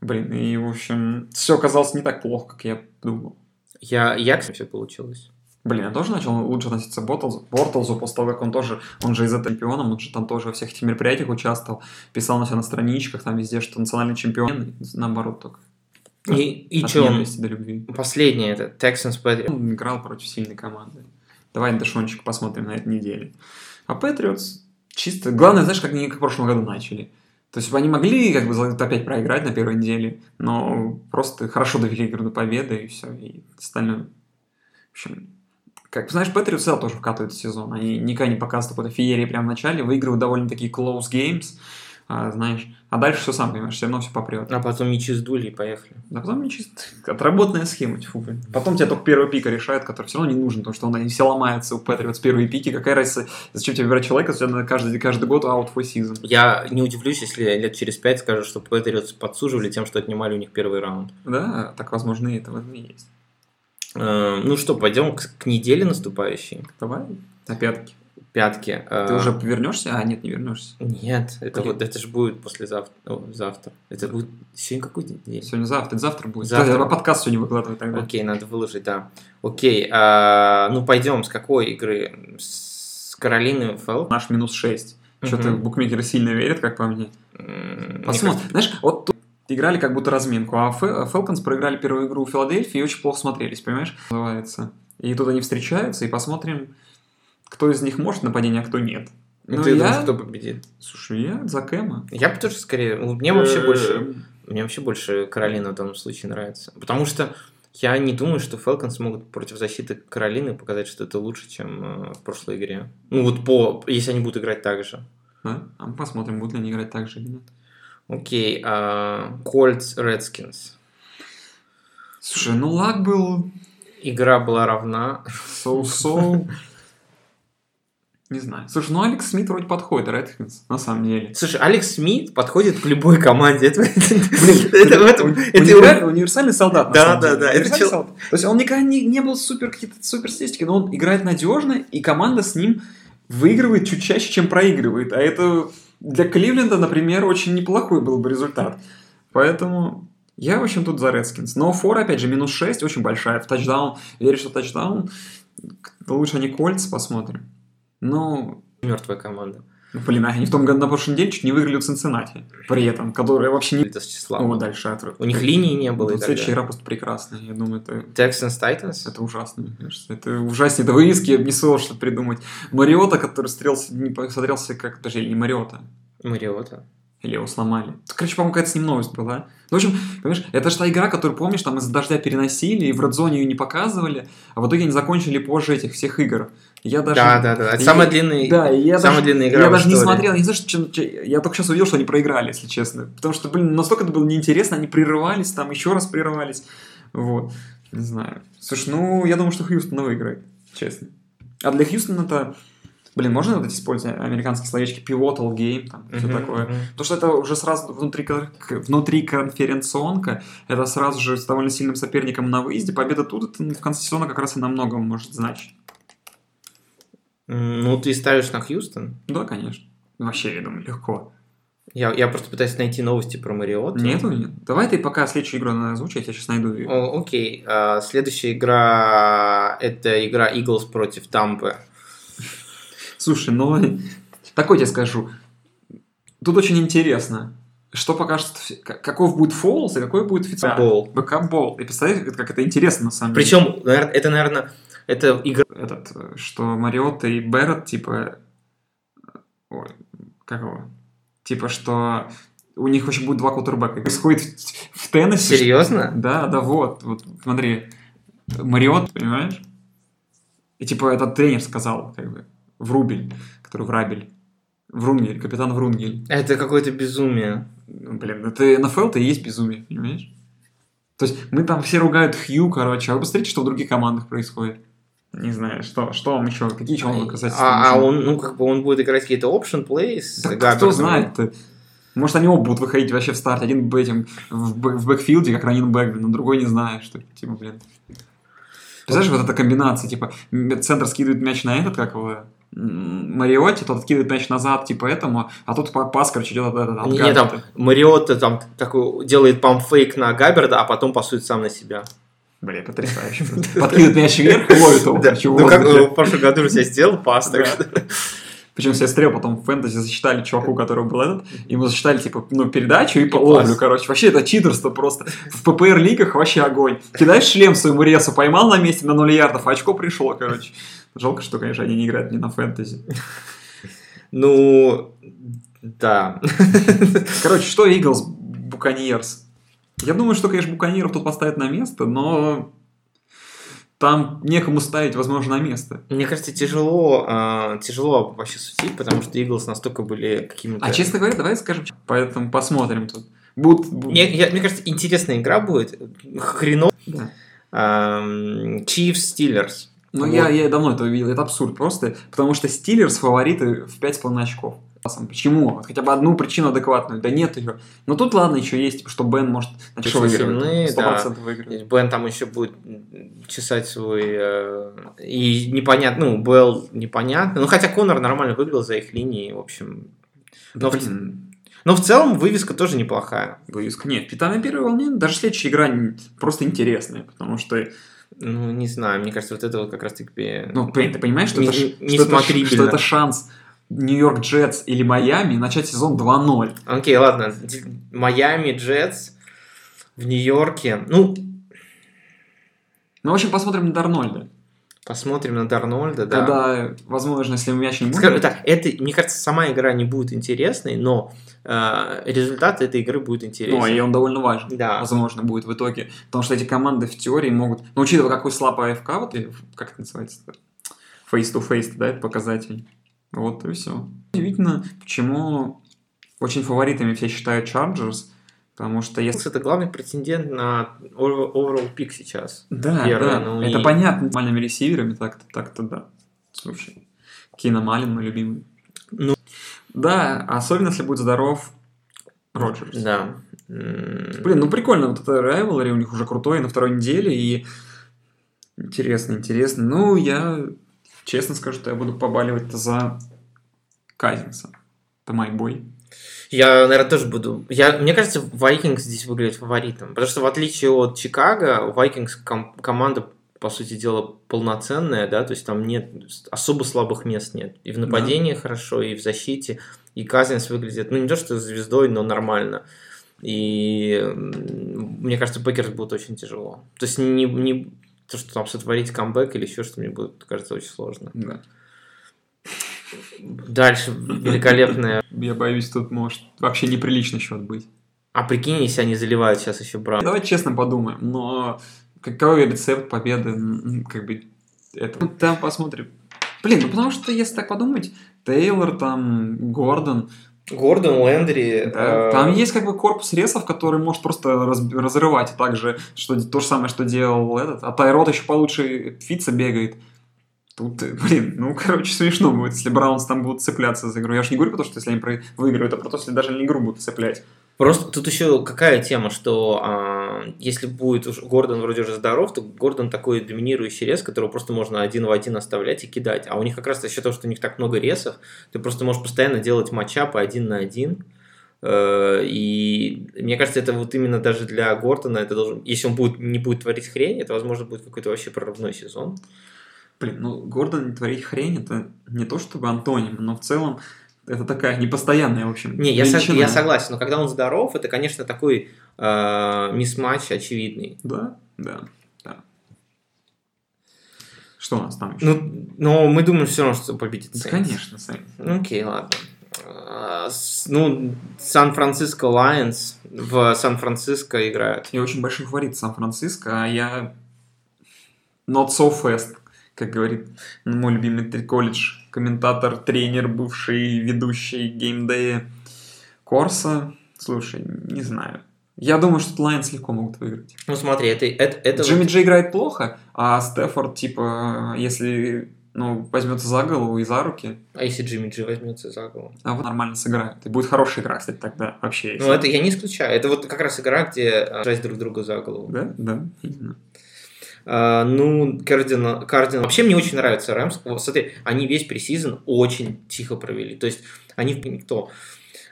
блин, и, в общем, все оказалось не так плохо, как я думал. я, я все получилось. Блин, я тоже начал лучше относиться к Бортлзу, Бортлзу после того, как он тоже, он же из этого чемпионом, он же там тоже во всех этих мероприятиях участвовал, писал на себя на страничках, там везде, что национальный чемпион, наоборот только. И, и От что? ненависти до любви. Последнее это Texans Patriots. Он играл против сильной команды. Давай Дэшончик посмотрим на этой неделе. А Патриотс чисто... Главное, знаешь, как они как в прошлом году начали. То есть они могли как бы опять проиграть на первой неделе, но просто хорошо довели игру до победы и все. И остальное... В общем, как знаешь, Патриотс всегда тоже вкатывают в сезон. Они никогда не показывают какой-то феерии прямо в начале, выигрывают довольно такие close games, а, знаешь. А дальше все сам понимаешь, все равно все попрет. А потом мячи сдули и поехали. А потом чисто отработанная схема, тьфу, блин. Потом тебе только первый пика решает, который все равно не нужен, потому что он, все ломаются у Патриотс первые пики. Какая разница, зачем тебе выбирать человека, если тебя на каждый, каждый год out for season. Я не удивлюсь, если лет через пять скажут, что Patriots подсуживали тем, что отнимали у них первый раунд. Да, так возможно и это в этом и есть. Э, Ну что, пойдем к, к неделе наступающей. Давай, опять-таки. Пятки. Ты Э, уже вернешься? А, нет, не вернешься. Нет, это Блин. вот это же будет послезавтра. О, завтра. Это будет сегодня какой день? Сегодня завтра, это завтра будет. Завтра. Да, подкаст сегодня выкладывай тогда. Окей, надо выложить, да. Окей, а, ну пойдем с какой игры? С Каролины Фелл? Наш минус 6. Что-то букмекеры сильно верят, как по мне. Посмотрим. кажется, Знаешь, вот тут играли как будто разминку, а Фелконс проиграли первую игру в Филадельфии и очень плохо смотрелись, понимаешь? Называется. И тут они встречаются, и посмотрим, кто из них может нападение, а кто нет. ну, Ну, ты я... думаешь, кто победит? Слушай, я за Кэма. Я бы тоже скорее. ну, Мне вообще больше. Мне вообще больше Каролина в данном случае нравится. Потому что я не думаю, что Falcons смогут против защиты Каролины показать, что это лучше, чем э, в прошлой игре. Ну вот по. Если они будут играть так же. Да? А мы посмотрим, будут ли они играть так же или нет. Окей. а, Colts Redskins. Слушай, ну лак был Игра была равна. соу-соу. Не знаю. Слушай, ну Алекс Смит вроде подходит, Редскинс, на самом деле. Слушай, Алекс Смит подходит к любой команде. Это, универсальный, солдат, Да, да, да, это чел-. То есть он никогда не, не был супер какие-то супер но он играет надежно, и команда с ним выигрывает чуть чаще, чем проигрывает. А это для Кливленда, например, очень неплохой был бы результат. Поэтому я, в общем, тут за Редскинс. Но фор, опять же, минус 6, очень большая. В тачдаун, верю, что тачдаун. Лучше они Кольц посмотрим. Ну, мертвая команда. ну, блин, они в том году на прошлой неделе чуть не выиграли у Цинциннати. При этом, которая вообще не... Это с числа. О, дальше ответ. У них линии не было. так Следующая игра просто прекрасная. Я думаю, это, Texans Titans. это ужасно, мне кажется. Это ужаснее. Это вывески, я бы не смог что придумать. Мариота, который стрелся, не по- смотрелся как... Даже не Мариота. Мариота. Или его сломали. Короче, по-моему, какая-то с ним новость была. Ну, в общем, понимаешь, это же та игра, которую, помнишь, там из-за дождя переносили, и в редзоне ее не показывали, а в итоге они закончили позже этих всех игр. Я даже... Да, да, да. Это самая длинная, Да, я самая даже, длинная игра я даже не смотрел, я не знаю, что, я только сейчас увидел, что они проиграли, если честно. Потому что, блин, настолько это было неинтересно, они прерывались, там еще раз прерывались. Вот. Не знаю. Слушай, ну, я думаю, что Хьюстон выиграет, честно. А для Хьюстона это... Блин, можно вот эти использовать американские словечки pivotal game, там, все такое? мгм. Потому что это уже сразу внутри, внутри конференционка, это сразу же с довольно сильным соперником на выезде. Победа тут это в конце сезона как раз и на многом может значить. Ну, ты ставишь на Хьюстон? Да, конечно. Вообще, я думаю, легко. Я, я просто пытаюсь найти новости про Мариоту. Нету, нет. Давай ты пока следующую игру надо озвучить, я сейчас найду. О, окей. А, следующая игра это игра Eagles против Тампы. Слушай, ну, такой тебе скажу. Тут очень интересно, что покажет, каков будет фолс и какой будет официальный. Бол. Бэкап-бол. И представляешь, как это интересно на самом деле. Причем, это, наверное, это игра... Этот, что Мариотта и Беррет, типа... Ой, как его? Типа, что у них вообще будет два квотербека. Происходит в, в Теннесси. Серьезно? Да, да, вот, вот, смотри, Мариот, понимаешь? И типа этот тренер сказал, как бы, Врубель, который Врабель, Врунгель, капитан Врунгель. Это какое-то безумие. Ну, Блин, это НФЛ-то и есть безумие, понимаешь? То есть мы там все ругают Хью, короче, а вы посмотрите, что в других командах происходит. Не знаю, что, что вам еще, какие еще вам доказательства? А, а он, ну, как бы он будет играть какие-то option plays? Да кто знает-то? Может, они оба будут выходить вообще в старт. Один в, этим, в, back- в backfield е, как running back, а другой не знает, что типа, блин. Представляешь, вот эта комбинация, типа, центр скидывает мяч на этот, как его, Мариотти, тот откидывает мяч назад, типа, этому, а тут па- пас, короче, идет от, от, от Не, там. Мариотта там такой делает памп-фейк на Габбарда, а потом пасует сам на себя. Бля, потрясающе. Подкидывает мяч вверх, ловит его, Да, Ну, как воздухе. в прошлом году же я сделал пас, так. Причем все стрел потом в фэнтези засчитали чуваку, которого был этот, ему засчитали, типа, ну, передачу и по пас. ловлю, короче. Вообще, это читерство просто. В ППР-лигах вообще огонь. Кидаешь шлем своему ресу, поймал на месте на 0 ярдов, а очко пришло, короче. Жалко, что, конечно, они не играют не на фэнтези. Ну, да. Короче, что Иглс Буканьерс? Я думаю, что, конечно, Буканьеров тут поставят на место, но там некому ставить, возможно, на место. Мне кажется, тяжело, а, тяжело вообще судить, потому что Иглс настолько были какими-то... А честно говоря, давай скажем, поэтому посмотрим тут. Будут... Мне, я- мне кажется, интересная игра будет. Хреново. Да. Chiefs Steelers. Ну, Вот. я, я давно это увидел, это абсурд просто, потому что Стиллерс фавориты в 5,5 очков. Почему? Вот хотя бы одну причину адекватную. Да нет ее. Но тут ладно, еще есть, что Бен может начать выигрывать. сильны, да. 100% выигрывать. Бен там еще будет чесать свой... э, и непонятно, ну, Белл непонятно. Ну, хотя Конор нормально выиграл за их линии, в общем. Но, в, Блин, но в целом вывеска тоже неплохая. вывеска. Нет, Пита на первой волне даже следующая игра просто интересная, потому что, Ну, не знаю, мне кажется, вот это вот как раз-таки... ну, блин, ты понимаешь, что, Не- это, не- что, это, что это шанс Нью-Йорк Джетс или Майами начать сезон 2-0. Окей, ладно. Д- Майами, Джетс в Нью-Йорке. Ну, Ну, в общем, посмотрим на Дарнольда. посмотрим на Дарнольда, да. Когда, возможно, если мяч не будет... Скажу так, это, мне кажется, сама игра не будет интересной, но э, результат этой игры будет интересен. Ну, и он довольно важен. Да. Возможно, будет в итоге. Потому что эти команды в теории могут... Ну, учитывая, какой слаб АФК, вот, как это называется? Face-to-face, да, это показатель. Вот и все. Удивительно, почему очень фаворитами все считают Chargers, потому что если... Это главный претендент на over- overall пик сейчас. Да, Первый, да, ну это и- понятно. Нормальными ресиверами так-то, так-то да. Слушай, Кина Малин мой любимый. Ну. Да, особенно если будет здоров Роджерс. Да. Блин, ну прикольно, вот это Rivalry у них уже крутой на второй неделе, и интересно, интересно. Ну, я честно скажу, что я буду побаливать за Казинса. Это мой бой. Я, наверное, тоже буду... Я, мне кажется, Vikings здесь выглядит фаворитом. Потому что в отличие от Чикаго, Vikings ком- команда, по сути дела, полноценная, да, то есть там нет особо слабых мест нет. И в нападении хорошо, и в защите. И Казинс выглядит, ну, не то что звездой, но нормально. И мне кажется, Packers будет очень тяжело. То есть не, не то, что там сотворить камбэк или еще что мне будет, кажется, очень сложно. Да. Дальше великолепная. Я боюсь, тут может вообще неприличный счет быть. А прикинь, если они заливают сейчас еще Браун. Давай честно подумаем, но какой рецепт победы, как бы, это... Ну, Там посмотрим. Блин, ну потому что, если так подумать, Тейлор, там, Гордон, Гордон, Лендри. Да, э, Там есть как бы корпус ресов, который может просто раз- разрывать. И также что, то же самое, что делал этот. А Тайрот еще получше Фица бегает. Тут, э, блин, ну, короче, смешно будет, если Браунс там будут цепляться за игру. Я же не говорю то, что если они выиграют, а про то, если даже не игру будут цеплять. Просто тут еще какая тема, что а, если будет уж Гордон вроде уже здоров, то Гордон такой доминирующий рез, которого просто можно один в один оставлять и кидать. А у них как раз за счет того, что у них так много ресов, ты просто можешь постоянно делать матчапы один на один. Э, И мне кажется, это вот именно даже для Гордона, это должен, если он будет, не будет творить хрень, это, возможно, будет какой-то вообще прорывной сезон. Блин, ну, Гордон творить хрень, это не то чтобы антоним, но в целом это такая непостоянная, в общем, Не, я, сог- я согласен, но когда он здоров, это, конечно, такой э, мисс-матч очевидный. Да, да, да. Что у нас там еще? Ну, но мы думаем все равно, что победит Да, Saints. конечно, Сэм. Ну, окей, ладно. А, Ну, Сан-Франциско Лайонс в Сан-Франциско играют. Я очень большой фаворит Сан-Франциско, а я not so fast, как говорит мой любимый колледж, комментатор, тренер, бывший ведущий геймдея Корса. Слушай, не знаю. Я думаю, что Лайонс легко могут выиграть. Ну, смотри, это... это, это Джимми вот- Джей играет плохо, а Стефорд, типа, если ну, возьмется за голову и за руки, А если Джимми Джи возьмется за голову? а вот нормально сыграет. И будет хорошая игра, кстати, тогда вообще. если- Ну, это я не исключаю. Это вот как раз игра, где а, жать друг друга за голову. Да, да, именно. А, ну, Кардинал, Кардинал. Вообще мне очень нравится Рэмс. Смотри, они весь пресизон очень тихо провели. То есть они никто.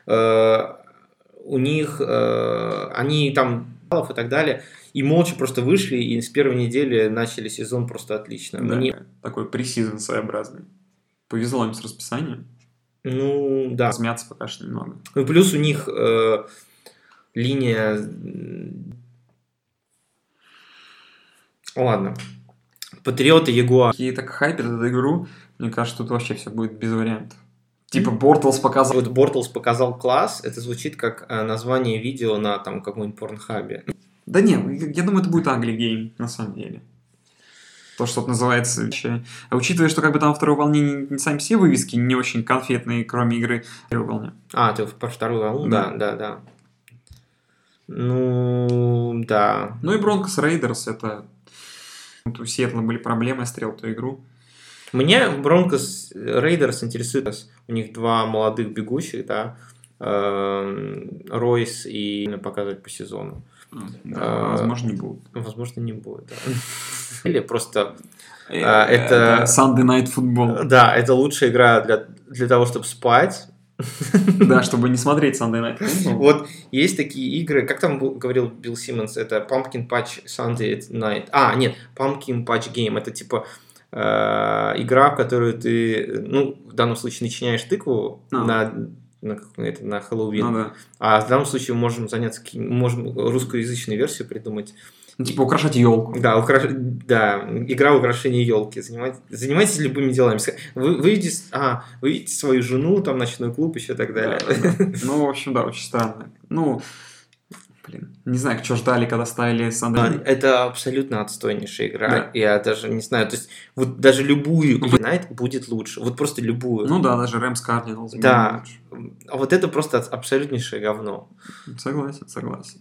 Э, у них э, они там и так далее. И молча просто вышли и с первой недели начали сезон просто отлично. Да, Мне- такой пресизон своеобразный. Повезло им с расписанием. ну, да. Размяться пока что немного. Ну, плюс у них э, линия... Ладно. Патриоты Ягуар. Какие так хайпят эту игру, мне кажется, тут вообще все будет без вариантов. Типа Бортлс показал. Вот Бортлс показал класс, это звучит как э, название видео на там каком-нибудь порнхабе. Да не, я думаю, это будет Ugly Game, на самом деле. То, что называется вообще. А учитывая, что как бы там во второй волне не, не сами все вывески не очень конфетные, кроме игры первой волне. А, ты про вторую волну? Да. Да, да, да. Ну, да. Ну и Broncos Raiders, это... У Сиэтла были проблемы, стрел эту игру. Мне Broncos Raiders интересует. У них два молодых бегущих, да, эм, Ройс и показывать по сезону. Да, А, возможно, не будут. Возможно, не будет. да. Или просто... Э, А, это- Sunday Night Football. Да, это лучшая игра для, для того, чтобы спать. Да, чтобы не смотреть Sunday Night Football. Вот есть такие игры, как там говорил Билл Симмонс, это Pumpkin Patch Sunday Night. А, нет, Pumpkin Patch Game. Это типа э, игра, в которую ты, ну, в данном случае начинаешь тыкву А. на, на, это, на Хэллоуин. Ну да. А в данном случае можем заняться, можем русскоязычную версию придумать. Ну, типа украшать елку. Да, украш- да, игра украшения елки. Занимайтесь, занимайтесь любыми делами. Вы, выведите, а, выведите свою жену, там, ночной клуб, еще и так далее. Ну, в общем, да, очень странно. Ну, блин, не знаю, что ждали, когда ставили Night. Это абсолютно отстойнейшая игра. Да. Я даже не знаю, то есть вот даже любую United будет лучше. Вот просто любую. Ну да, даже Рэмс Кардиналс. Да. А вот это просто абсолютнейшее говно. Согласен, согласен.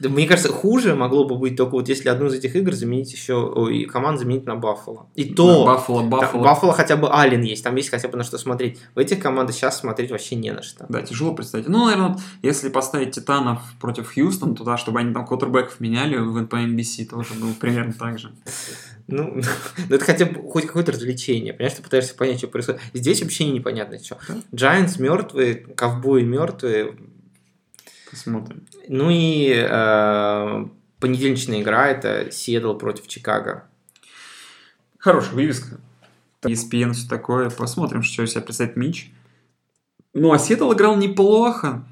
Да, Мне кажется, хуже могло бы быть только вот если одну из этих игр заменить еще, ой, команд заменить на Баффало. И то, Баффало, Баффало. Баффало хотя бы Ален есть, там есть хотя бы на что смотреть. В этих командах сейчас смотреть вообще не на что. Да, тяжело представить. Ну, наверное, если поставить Титанов против Хьюстона туда, чтобы они там квотербеков меняли в по NBC, тоже было примерно так же. Ну, ну, это хотя бы хоть какое-то развлечение. Понимаешь, ты пытаешься понять, что происходит. Здесь вообще непонятно, что. Giants мертвые, ковбои мертвые. Посмотрим. Ну и э, понедельничная игра это Сиэтл против Чикаго. Хорошая вывеска. ESPN, все такое. Посмотрим, что из себя представит Мич. Ну, а Сиэтл играл неплохо,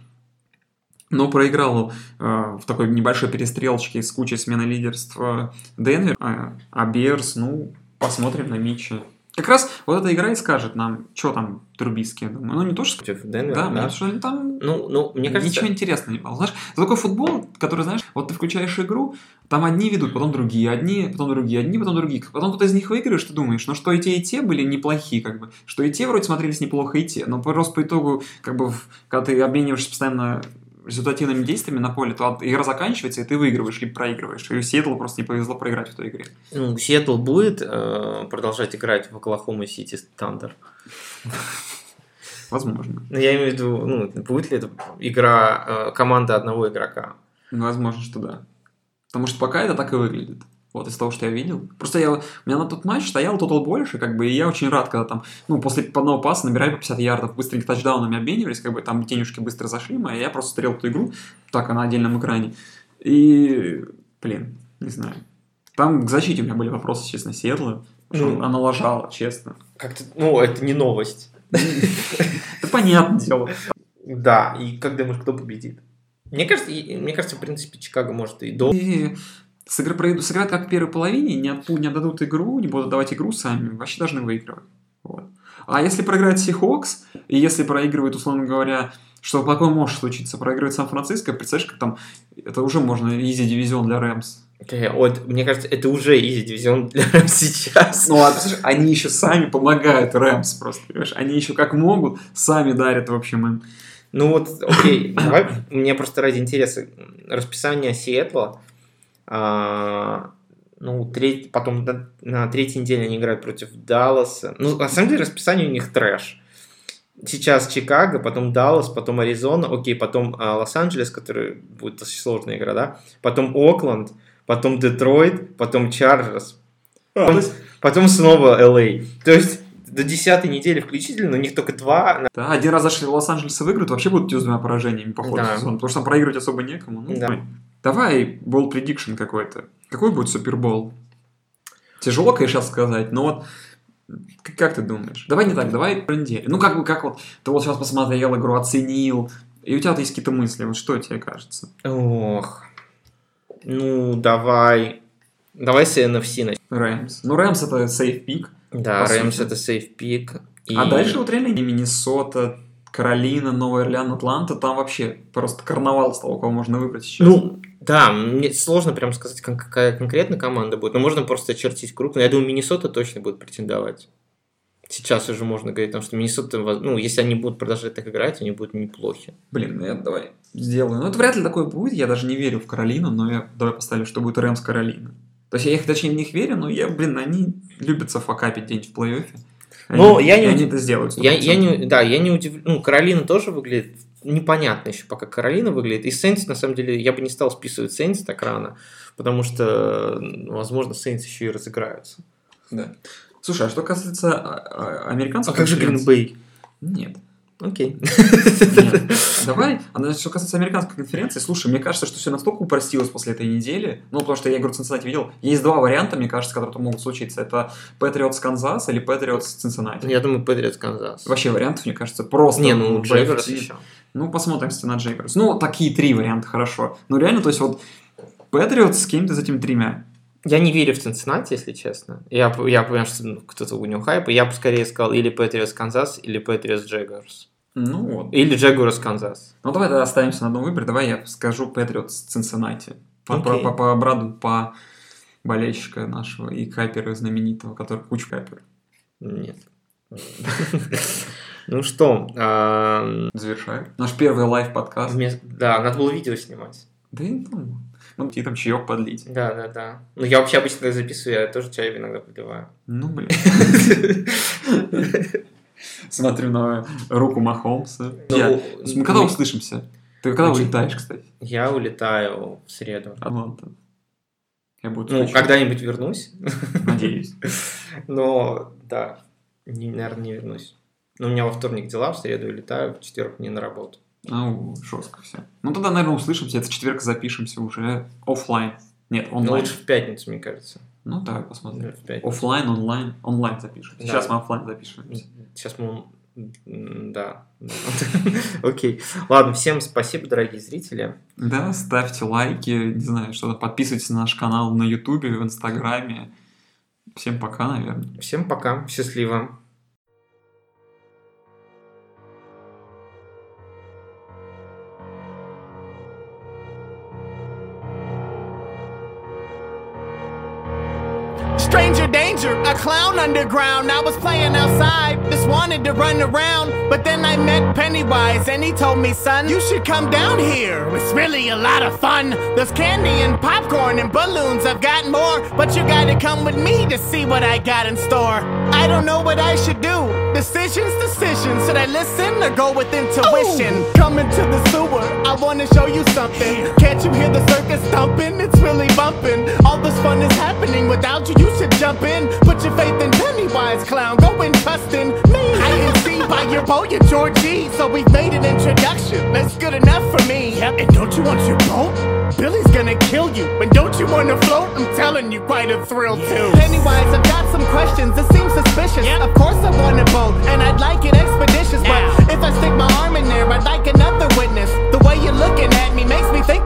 но проиграл э, в такой небольшой перестрелочке с кучей смены лидерства Денвер. А, а Берс, ну, посмотрим на Мича. Как раз вот эта игра и скажет нам, что там Трубиски, я думаю. Ну, не то, что... Против Денвера, Да, да. что там Ну, ну, мне кажется, Ничего интересного не было. Знаешь, это такой футбол, который, знаешь, вот ты включаешь игру, там одни ведут, потом другие, одни, потом другие, одни, потом другие. Потом кто-то из них выигрываешь, ты думаешь, ну что и те, и те были неплохие, как бы. Что и те вроде смотрелись неплохо, и те. Но просто по итогу, как бы, когда ты обмениваешься постоянно результативными действиями на поле, то игра заканчивается, и ты выигрываешь, либо проигрываешь. И Сиэтлу просто не повезло проиграть в той игре. ну, Сиэтл будет э, продолжать играть в Oklahoma City Thunder. Возможно. Ну, я имею в виду, ну, будет ли это игра э, команда одного игрока? Возможно, что да. Потому что пока это так и выглядит. Вот из того, что я видел. Просто я, у меня на тот матч стоял тотал больше, как бы, и я очень рад, когда там, ну, после одного паса набирали по 50 ярдов, быстренько тачдаунами обменивались, как бы там денежки быстро зашли мои, я просто смотрел эту игру, так, на отдельном экране. И, блин, не знаю. Там к защите у меня были вопросы, честно, Сиэтла. Ну. Она лажала, честно. Как-то, ну, это не новость. Это понятное дело. Да, и как думаешь, кто победит? Мне кажется, мне кажется, в принципе, Чикаго может и до. И сыгра- проиграют- сыграют как в первой половине, не, отпу- не отдадут игру, не будут давать игру сами, вообще должны выигрывать. Вот. А если проиграет Seahawks, и если проигрывает, условно говоря, что такое может случиться, проигрывает Сан-Франциско, представляешь, как там, это уже можно easy дивизион для Rams. Э, Вот, мне кажется, это уже easy дивизион для Rams сейчас. Ну, а они еще сами помогают Rams просто, понимаешь? Они еще как могут, сами дарят, в общем, им. Ну вот, окей, давай, мне просто ради интереса, расписание Сиэтла, ну, треть, потом на, на третьей неделе они играют против Далласа. Ну, на самом деле, расписание у них трэш. Сейчас Чикаго, потом Даллас, потом Аризона, окей, потом а, Лос-Анджелес, который будет достаточно сложная игра, да? Потом Окленд, потом Детройт, потом Чарджерс, потом, потом снова LA. То есть до десятой недели включительно, у них только два Да, один раз зашли в Лос-Анджелес и выиграют, вообще будут с двумя поражениями по ходу Да. сезона, потому что там проигрывать особо некому. Ну, Да. ой. Давай бол предикшн какой-то. Какой будет Супербол? Тяжело, конечно, сказать, но вот как ты думаешь? Давай не так, давай про неделю. Ну, как бы, как вот, ты вот сейчас посмотрел игру, оценил, и у тебя есть какие-то мысли, вот что тебе кажется? Ох. Ну, давай. Давай с NFC начнем. Рэмс. Ну, Рэмс это сейф пик. Да, Рэмс это сейф пик. А дальше вот реально не Миннесота, Каролина, Новый Орлеан, Атланта, там вообще просто карнавал с того, кого можно выбрать сейчас. Ну, да, мне сложно прям сказать, какая конкретно команда будет, но можно просто очертить круг. Но я думаю, Миннесота точно будет претендовать. Сейчас уже можно говорить, потому что Миннесота, ну, если они будут продолжать так играть, они будут неплохи. Блин, ну я давай сделаю. Ну, это вряд ли такое будет, я даже не верю в Каролину, но я давай поставлю, что будет Рэмс Каролина. То есть я их, точнее, в них верю, но я, блин, они любятся факапить день в плей-оффе. Ну, я не они удив- это сделают. Я, я 100%. не, да, я не удивлен. Ну, Каролина тоже выглядит непонятно еще, пока Каролина выглядит. И Сейнс, на самом деле, я бы не стал списывать Сейнс так рано, потому что, возможно, Сейнс еще и разыграются. Да. Слушай, а что касается а, а, американцев... А как же Гринбей? Нет. Окей. Нет. Давай, а что касается американской конференции, слушай, мне кажется, что все настолько упростилось после этой недели, ну, потому что я игру Цинциннати видел, есть два варианта, мне кажется, которые могут случиться. Это Patriots Канзас или Patriots Цинциннати. Я думаю, Patriots Канзас. Вообще вариантов, мне кажется, просто... Не, ну, AFC. еще. Ну, посмотрим, стена Jaguars. Ну, такие три варианта, хорошо. Ну, реально, то есть вот Patriots с кем-то за этими тремя. Я не верю в Цинциннати, если честно. Я, я понимаю, что ну, кто-то у него хайп. Я бы скорее сказал или Patriots Канзас, или Patriots Jaguars. Ну, вот. Или Jaguars Канзас. Ну, давай тогда оставимся на одном выборе. Давай я скажу Patriots Цинциннати. По, Окей. по, по обраду по болельщика нашего и капера знаменитого, который куча капер. Нет. Ну что, а, Завершаю. Наш первый лайв-подкаст. вместо- да, надо было видео снимать. Да и ну, ну, и там чаек подлить. Да, да, да. Ну, я вообще обычно записываю, я тоже чай иногда подливаю. Ну, блин. Смотрю на руку Махомса. Ну, Мы когда ну, услышимся? Ты когда улетаешь, кстати? Я улетаю в среду. А, ладно. Я буду Ну, когда-нибудь вернусь. Надеюсь. Но, да, наверное, не вернусь. Но у меня во вторник дела, в среду улетаю, в четверг не на работу. Ну, жестко все. Ну, тогда, наверное, услышимся. Это четверг запишемся уже оффлайн. Нет, Но онлайн. лучше в пятницу, мне кажется. Ну, давай посмотрим. В пятницу. Оффлайн, онлайн. Онлайн запишем. Да. Сейчас мы оффлайн запишем. Сейчас мы... да. Окей. Ладно, всем спасибо, дорогие зрители. Да, ставьте лайки, не знаю, что-то. Подписывайтесь на наш канал на Ютубе, в Инстаграме. Всем пока, наверное. Всем пока. Счастливо. Danger, a clown underground. I was playing outside, just wanted to run around. But then I met Pennywise and he told me, son, you should come down here. It's really a lot of fun. There's candy and popcorn and balloons. I've got more, but you gotta come with me to see what I got in store. I don't know what I should do. Decisions, decisions. Should I listen or go with intuition? Coming to the sewer, I wanna show you something. Can't you hear the circus thumping? It's really bumping. All this fun is happening without you. You should jump in. Put your faith in Pennywise, clown. Go and trust in me. I can see by your boat, you're Georgie. So we've made an introduction. That's good enough for me. And don't you want your boat? Billy's gonna kill you. And don't you wanna float? I'm telling you, quite a thrill too. Pennywise, I've got some questions. It seems suspicious. Of course I want a boat, and I'd like it expeditious. But if I stick my arm in there, I'd like another witness. The way you're looking at me makes me think